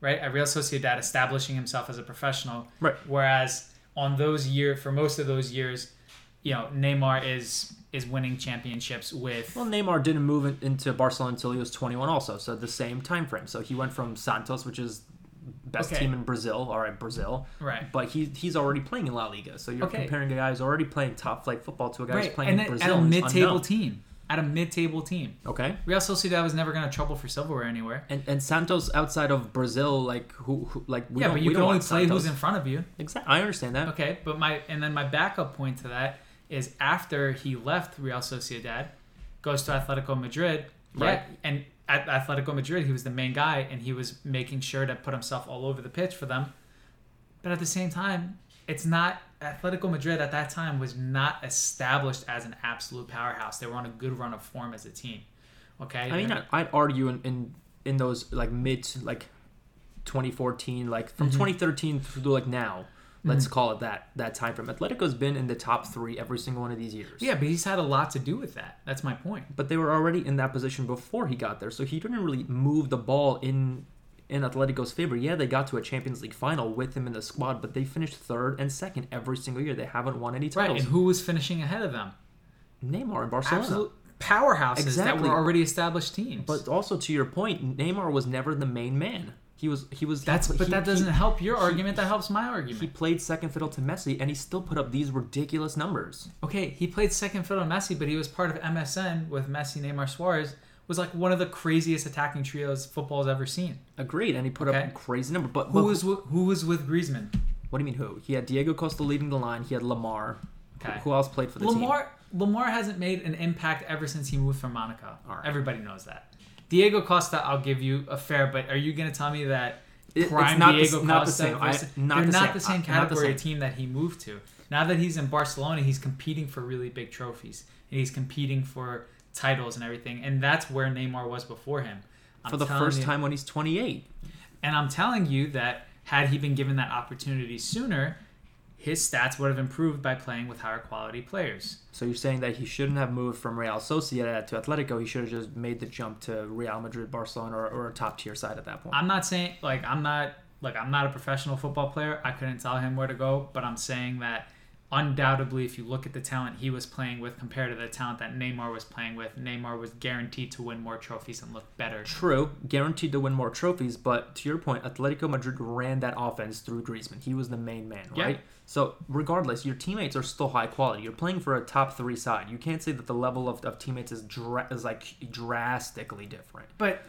right, at Real Sociedad, establishing himself as a professional. Right. Whereas on those year, for most of those years, you know, Neymar is is winning championships with. Well, Neymar didn't move into Barcelona until he was 21, also. So the same time frame. So he went from Santos, which is best Okay. team in Brazil. All right, Brazil. right. But he he's already playing in La Liga. So you're Okay. comparing a guy who's already playing top flight football to a guy who's playing And in Brazil. at a mid-table unknown. team. At a mid-table team. Okay. Real Sociedad was never going to trouble for silverware anywhere. And and Santos outside of Brazil, like who, who like we yeah, don't, but you we can don't only play Santos. who's in front of you. Exactly. I understand that. Okay, but my and then my backup point to that is after he left Real Sociedad, goes to Atletico Madrid. Yeah, Right. and at Atletico Madrid, he was the main guy, and he was making sure to put himself all over the pitch for them. But at the same time, it's not Atletico Madrid at that time was not established as an absolute powerhouse. They were on a good run of form as a team. Okay, I mean, They're- I- I'd argue in, in in those like mid like 2014, like from Mhm. 2013 through like now, let's call it that that time frame. Atletico's been in the top three every single one of these years. yeah, but he's had a lot to do with that. That's my point. but they were already in that position before he got there, so he didn't really move the ball in in Atletico's favor. Yeah, they got to a Champions League final with him in the squad, but they finished third and second every single year. They haven't won any titles. Right, and who was finishing ahead of them? Neymar in Barcelona. Absolute powerhouses that were already established teams. But also to your point, Neymar was never the main man. He was he was that's he, but that he- doesn't help your he- argument. That helps my argument. He played second fiddle to Messi, and he still put up these ridiculous numbers. Okay, he played second fiddle to Messi, but he was part of MSN with Messi, Neymar, Suarez. Was like one of the craziest attacking trios football's ever seen. Agreed, and he put Okay. up crazy number. But, Who but was with, who was with Griezmann? what do you mean who? He had Diego Costa leading the line. He had Lemar. Who- Okay. Who else played for the team? Lemar Lemar hasn't made an impact ever since he moved from Monaco. Right. Everybody knows that. Diego Costa, I'll give you a fair, but are you going to tell me that It- prime not the- Diego not the Costa same. I- not they're the not same. the same not the category same. of team that he moved to. Now that he's in Barcelona, he's competing for really big trophies and he's competing for titles and everything, and that's where Neymar was before him. I'm for the first you- time when he's 28. and I'm telling you that had he been given that opportunity sooner, his stats would have improved by playing with higher quality players. So you're saying that he shouldn't have moved from Real Sociedad to Atletico. He should have just made the jump to Real Madrid, Barcelona, or, or a top tier side at that point. I'm not saying like I'm not like I'm not a professional football player. I couldn't tell him where to go, but I'm saying that undoubtedly if you look at the talent he was playing with compared to the talent that Neymar was playing with, Neymar was guaranteed to win more trophies and look better. True, guaranteed to win more trophies, but to your point, Atletico Madrid ran that offense through Griezmann. He was the main man, Yeah. right? So regardless, your teammates are still high quality. You're playing for a top three side. You can't say that the level of, of teammates is dra- is like drastically different. But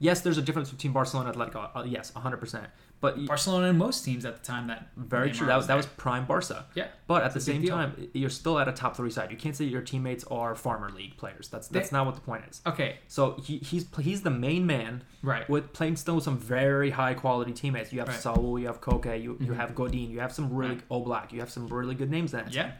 Yes, there's a difference between Barcelona and Atletico. Uh, yes, 100. But Barcelona and most teams at the time that very Neymar true. That was that was prime Barca. yeah. But at the same deal. time, you're still at a top three side. You can't say your teammates are farmer league players. That's that's They- not what the point is. Okay, So he, he's he's the main man right. with playing still with some very high quality teammates. You have Right. Saul, you have Koke, you, you Mhm. have Godin, you have some really Right. Oblak, you have some really good names in that. Yeah.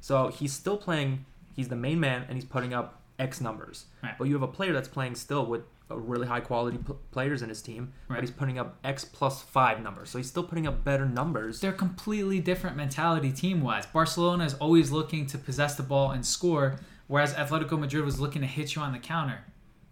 So he's still playing. He's the main man, and he's putting up X numbers. Right. But you have a player that's playing still with really high quality p- players in his team, Right. but he's putting up X plus five numbers. So he's still putting up better numbers. They're completely different mentality team wise. Barcelona is always looking to possess the ball and score, whereas Atletico Madrid was looking to hit you on the counter.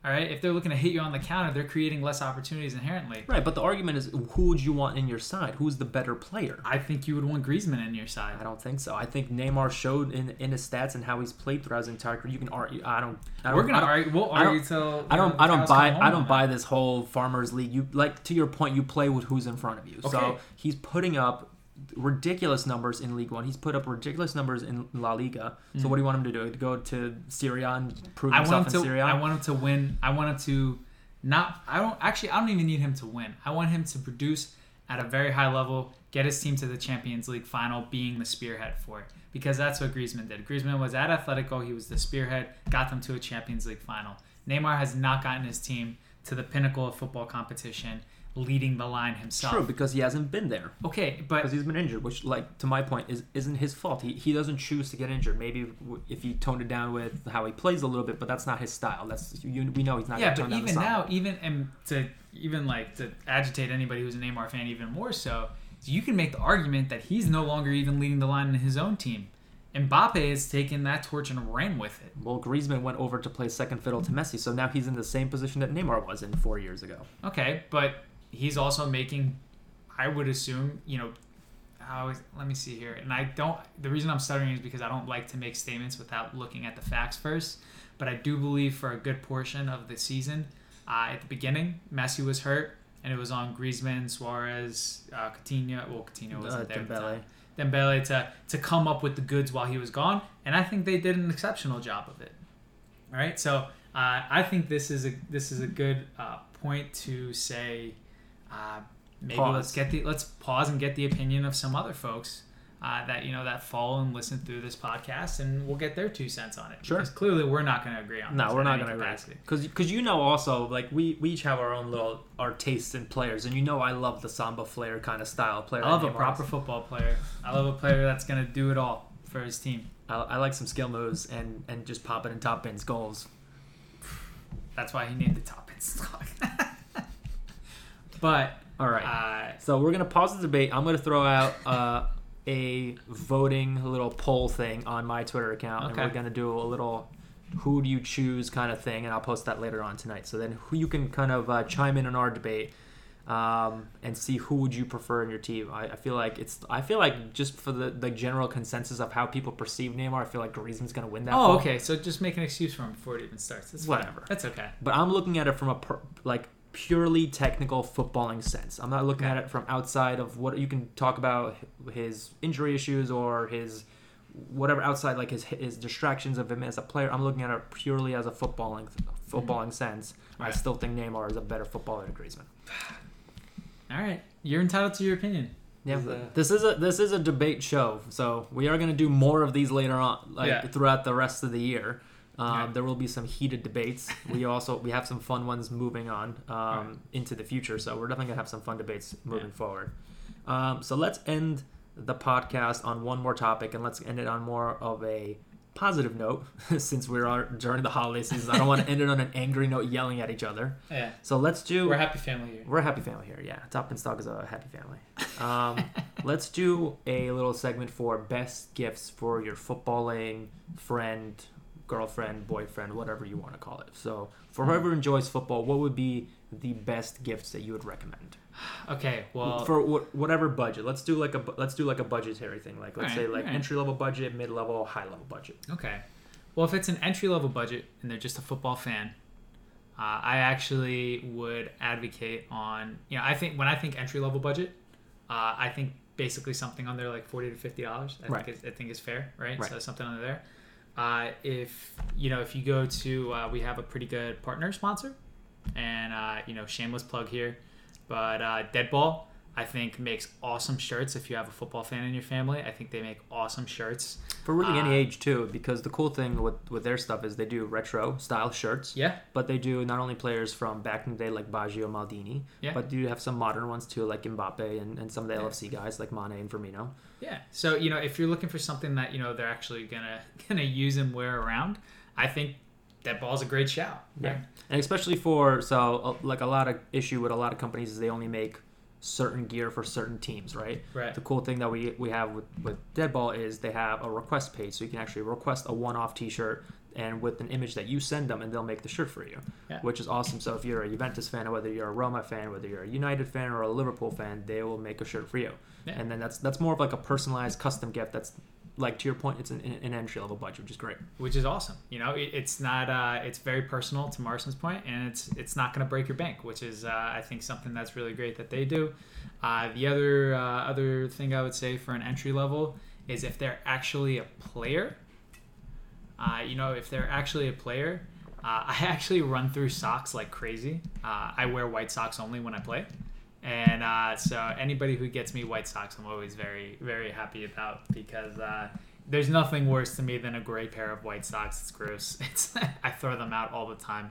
All right, if they're looking to hit you on the counter, they're creating less opportunities inherently. Right, but the argument is who would you want in your side? Who's the better player? I think you would want Griezmann in your side. I don't think so. I think Neymar showed in in his stats and how he's played throughout his entire career. You can argue. I don't. I don't We're gonna I don't, argue. We'll I don't- till I don't. uh, I don't buy. I don't buy this whole farmers league. You like to your point. You play with who's in front of you. So he's putting up ridiculous numbers in League One. He's put up ridiculous numbers in La Liga. So hmm. what do you want him to do? To go to Serie A and prove I himself want him in to. Serie A? I want him to win. I want him to not. I don't actually. I don't even need him to win. I want him to produce at a very high level, get his team to the Champions League final, being the spearhead for it. Because that's what Griezmann did. Griezmann was at Atletico. He was the spearhead, got them to a Champions League final. Neymar has not gotten his team to the pinnacle of football competition, leading the line himself. True, because he hasn't been there. Okay, but Because he's been injured, which, like, to my point, is isn't his fault. He, he doesn't choose to get injured. Maybe if he toned it down with how he plays a little bit, but that's not his style. That's you, we know he's not. yeah, but even now, even and to even like to agitate anybody who's a Neymar fan even more so, you can make the argument that he's no longer even leading the line in his own team. Mbappe has taken that torch and ran with it. Well, Griezmann went over to play second fiddle to Messi, so now he's in the same position that Neymar was in four years ago. Okay, but he's also making, I would assume, you know, I let me see here. And I don't, the reason I'm stuttering is because I don't like to make statements without looking at the facts first. But I do believe for a good portion of the season, uh, at the beginning, Messi was hurt, and it was on Griezmann, Suarez, uh, Coutinho. Well, Coutinho wasn't Uh, there. at the Dembele. Dembele to, to come up with the goods while he was gone. And I think they did an exceptional job of it. All right, so uh, I think this is a this is a good uh, point to say. Uh, maybe Pause. let's get the let's pause and get the opinion of some other folks uh, that you know that follow and listen through this podcast, and we'll get their two cents on it. Sure. Because clearly, we're not going to agree on. This. No, we're not going to agree. Because because you know also like we we each have our own little our tastes in players, and you know I love the Samba Flair kind of style player. I love a proper football player. I love a player that's going to do it all for his team. I, I like some skill moves and and just popping in top bins goals. That's why he named the top stock. *laughs* but All right. uh, So we're gonna pause the debate. I'm gonna throw out uh, a voting little poll thing on my Twitter account, and Okay. we're gonna do a little who do you choose kind of thing, and I'll post that later on tonight. So then who you can kind of uh, chime in on our debate um, and see who would you prefer in your team. I, I feel like it's I feel like just for the, the general consensus of how people perceive Neymar, I feel like Griezmann's gonna win that. oh, poll. okay. So just make an excuse for him before it even starts. That's fine. Whatever. That's okay. But I'm looking at it from a per, like purely technical footballing sense. I'm not looking at it from outside of what you can talk about his injury issues or his whatever outside like his his distractions of him as a player. I'm looking at it purely as a footballing footballing mm-hmm. sense. I still think Neymar is a better footballer than Griezmann. All right. You're entitled to your opinion. Yeah, Is, this is a this is a debate show, so we are going to do more of these later on, like Yeah. throughout the rest of the year. Um. There will be some heated debates. We also we have some fun ones moving on um, Right. into the future, so we're definitely gonna have some fun debates moving Yeah. forward. Um, so let's end the podcast on one more topic, and let's end it on more of a positive note, *laughs* since we are during the holiday season. I don't want to *laughs* end it on an angry note, yelling at each other. Yeah. So let's do. We're a happy family here. We're a happy family here, yeah. Top Bins Talk is a happy family. Um, *laughs* let's do a little segment for best gifts for your footballing friend, girlfriend, boyfriend, whatever you want to call it. So, for whoever enjoys football, what would be the best gifts that you would recommend Okay. Well, for wh- whatever budget? Let's do like a let's do like a budgetary thing. Like let's say like alright. entry level budget, mid level, high level budget. Okay. Well, if it's an entry level budget and they're just a football fan, uh, I actually would advocate on. You know, I think when I think entry level budget, uh, I think basically something under like forty to fifty dollars. I Right. think is, I think is fair, right? Right. So something under there. Uh, if you know, if you go to, uh, we have a pretty good partner sponsor, and uh, you know, shameless plug here, but uh, Deadball. I think makes awesome shirts. If you have a football fan in your family, I think they make awesome shirts. For really any Uh, age too, because the cool thing with with their stuff is they do retro style shirts. Yeah, But they do not only players from back in the day like Baggio Maldini, Yeah. but you have some modern ones too, like Mbappe and, and some of the Yeah. LFC guys like Mane and Firmino. Yeah. So you know, if you're looking for something that you know they're actually gonna *laughs* gonna use and wear around, I think Deadball's a great shout. Yeah. And especially for so uh, like a lot of issue with a lot of companies is they only make certain gear for certain teams, right? Right. The cool thing that we we have with with Deadball is they have a request page, so you can actually request a one-off T-shirt and with an image that you send them, and they'll make the shirt for you, Yeah. which is awesome. So if you're a Juventus fan, or whether you're a Roma fan, whether you're a United fan or a Liverpool fan, they will make a shirt for you. Yeah. And then that's that's more of like a personalized custom gift. That's like to your point, it's an, an entry level budget, which is great. Which is awesome. You know, it, it's not. Uh, it's very personal to Marcin's point, and it's it's not going to break your bank, which is uh, I think something that's really great that they do. Uh, the other uh, other thing I would say for an entry level is if they're actually a player. Uh, you know, if they're actually a player, uh, *laughs* I actually run through socks like crazy. Uh, I wear white socks only when I play. And uh, so anybody who gets me white socks, I'm always very, very happy about because uh, there's nothing worse to me than a gray pair of white socks. It's gross. *laughs* It's I throw them out all the time.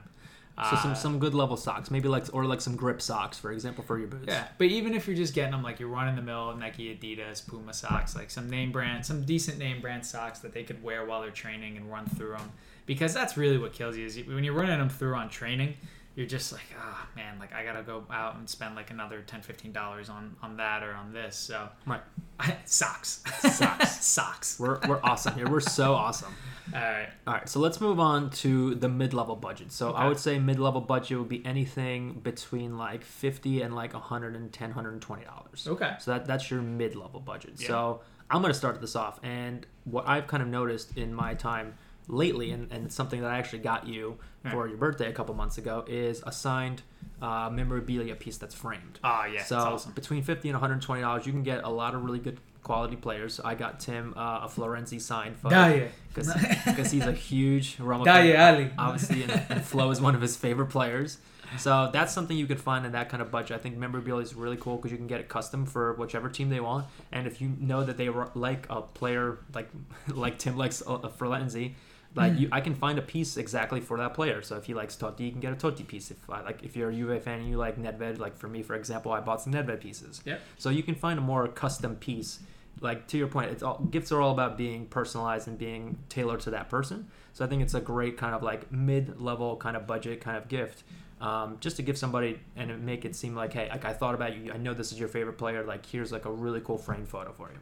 So some Uh, some good level socks, maybe like or like some grip socks, for example, for your boots. Yeah, but even if you're just getting them, like you're running the mill, Nike, Adidas, Puma socks, like some name brand, some decent name brand socks that they could wear while they're training and run through them, because that's really what kills you is when you're running them through on training, you're just like, ah, man, like I gotta go out and spend like another 10 dollars on on that or on this. So Right. *laughs* socks, Socks. *laughs* socks. We're, we're awesome here. We're so awesome. *laughs* All right, All right, so let's move on to the mid-level budget. So I would say mid-level budget would be anything between like 50 and like 110 120 dollars. okay, So that that's your mid-level budget. Yeah. So I'm to start this off and what I've kind of noticed in my time lately and, and something that I actually got you for your birthday a couple months ago is a signed uh, memorabilia piece that's framed. oh yeah, so awesome. between 50 and 120 dollars you can get a lot of really good quality players. I got Tim uh, a Florenzi signed for Dale. because he's a huge Roma fan. Ali. Obviously, and, and Flo is one of his favorite players. So that's something you could find in that kind of budget. I think memorabilia is really cool because you can get it custom for whichever team they want. And if you know that they like a player like *laughs* like Tim likes uh, Florenzi, like you, I can find a piece exactly for that player. So if he likes Totti, you can get a Totti piece. If I like, if you're a Juve fan and you like Nedved, like for me, for example, I bought some Nedved pieces. Yep. So you can find a more custom piece. Like to your point, it's all gifts are all about being personalized and being tailored to that person. So I think it's a great kind of like mid-level kind of budget kind of gift. Um, just to give somebody and make it seem like, hey, like I thought about you. I know this is your favorite player. Like here's like a really cool framed photo for you.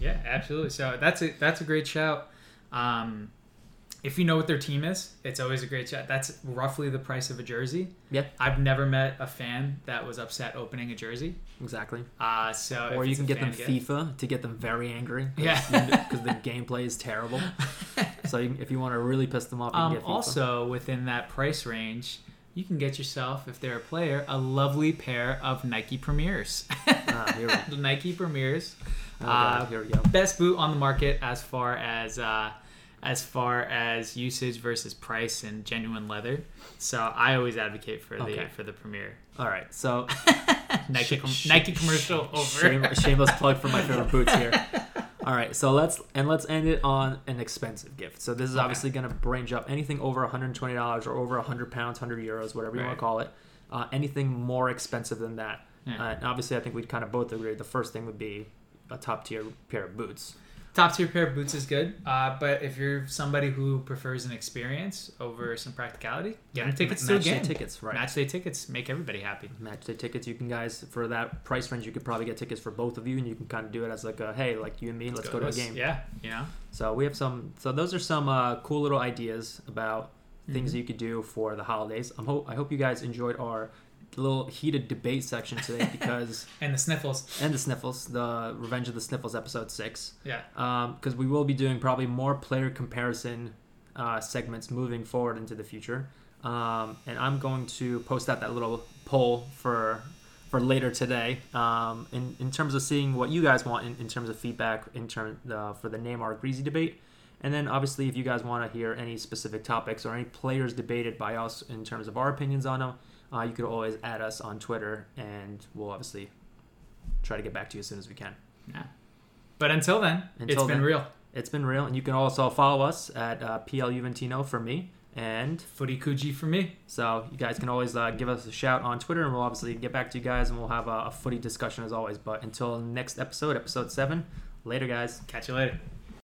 Yeah, absolutely. So that's a that's a great shout. Um, if you know what their team is, it's always a great shout. That's roughly the price of a jersey. Yeah. I've never met a fan that was upset opening a jersey. Exactly. Uh, so or you can get them FIFA to get them very angry. *laughs* Yeah. because the gameplay is terrible. *laughs* So you, if you want to really piss them off, you can Um, get FIFA. also, within that price range, you can get yourself, if they're a player, a lovely pair of Nike Premiers. *laughs* Ah, here we- the Nike Premiers, oh, Uh, here we go. best boot on the market as far as uh, as far as usage versus price and genuine leather. So I always advocate for the Okay. for the premiere. All right, so *laughs* Nike Sh- com- sh- Nike commercial over. Shame, shameless plug for my favorite boots here. *laughs* All right, so let's and let's end it on an expensive gift. So this is Okay. obviously going to range up anything over 120 dollars or over 100 pounds, 100 euros, whatever you want to call it. Uh, anything more expensive than that. Yeah. Uh, and obviously, I think we'd kind of both agree. The first thing would be a top tier pair of boots. Top tier pair of boots is good, uh, but if you're somebody who prefers an experience over some practicality, get them tickets to a Match day game. tickets, right? Match day tickets make everybody happy. match day tickets. You can guys for that price range, you could probably get tickets for both of you, and you can kind of do it as like a hey, like you and me, let's, go, to a game. Yeah, you know. So we have some. So those are some uh, cool little ideas about things Mhm. you could do for the holidays. I'm hope I hope you guys enjoyed our little heated debate section today *laughs* because And the sniffles. and the sniffles, the Revenge of the Sniffles episode six. Yeah. because we will be doing probably more player comparison uh, segments moving forward into the future. Um, and I'm going to post out that little poll for for later today um, in, in terms of seeing what you guys want in, in terms of feedback in term, uh, for the Neymar Greasy debate. And then obviously if you guys want to hear any specific topics or any players debated by us in terms of our opinions on them, uh, you could always add us on Twitter and we'll obviously try to get back to you as soon as we can. Yeah. But until then, Until it's been real. It's been real, and you can also follow us at uh, PL Juventino for me, and Footy Kuji for me. so you guys can always uh, give us a shout on Twitter, and we'll obviously get back to you guys, and we'll have a, a footy discussion as always. But until next episode, episode seven, later, guys. Catch you later.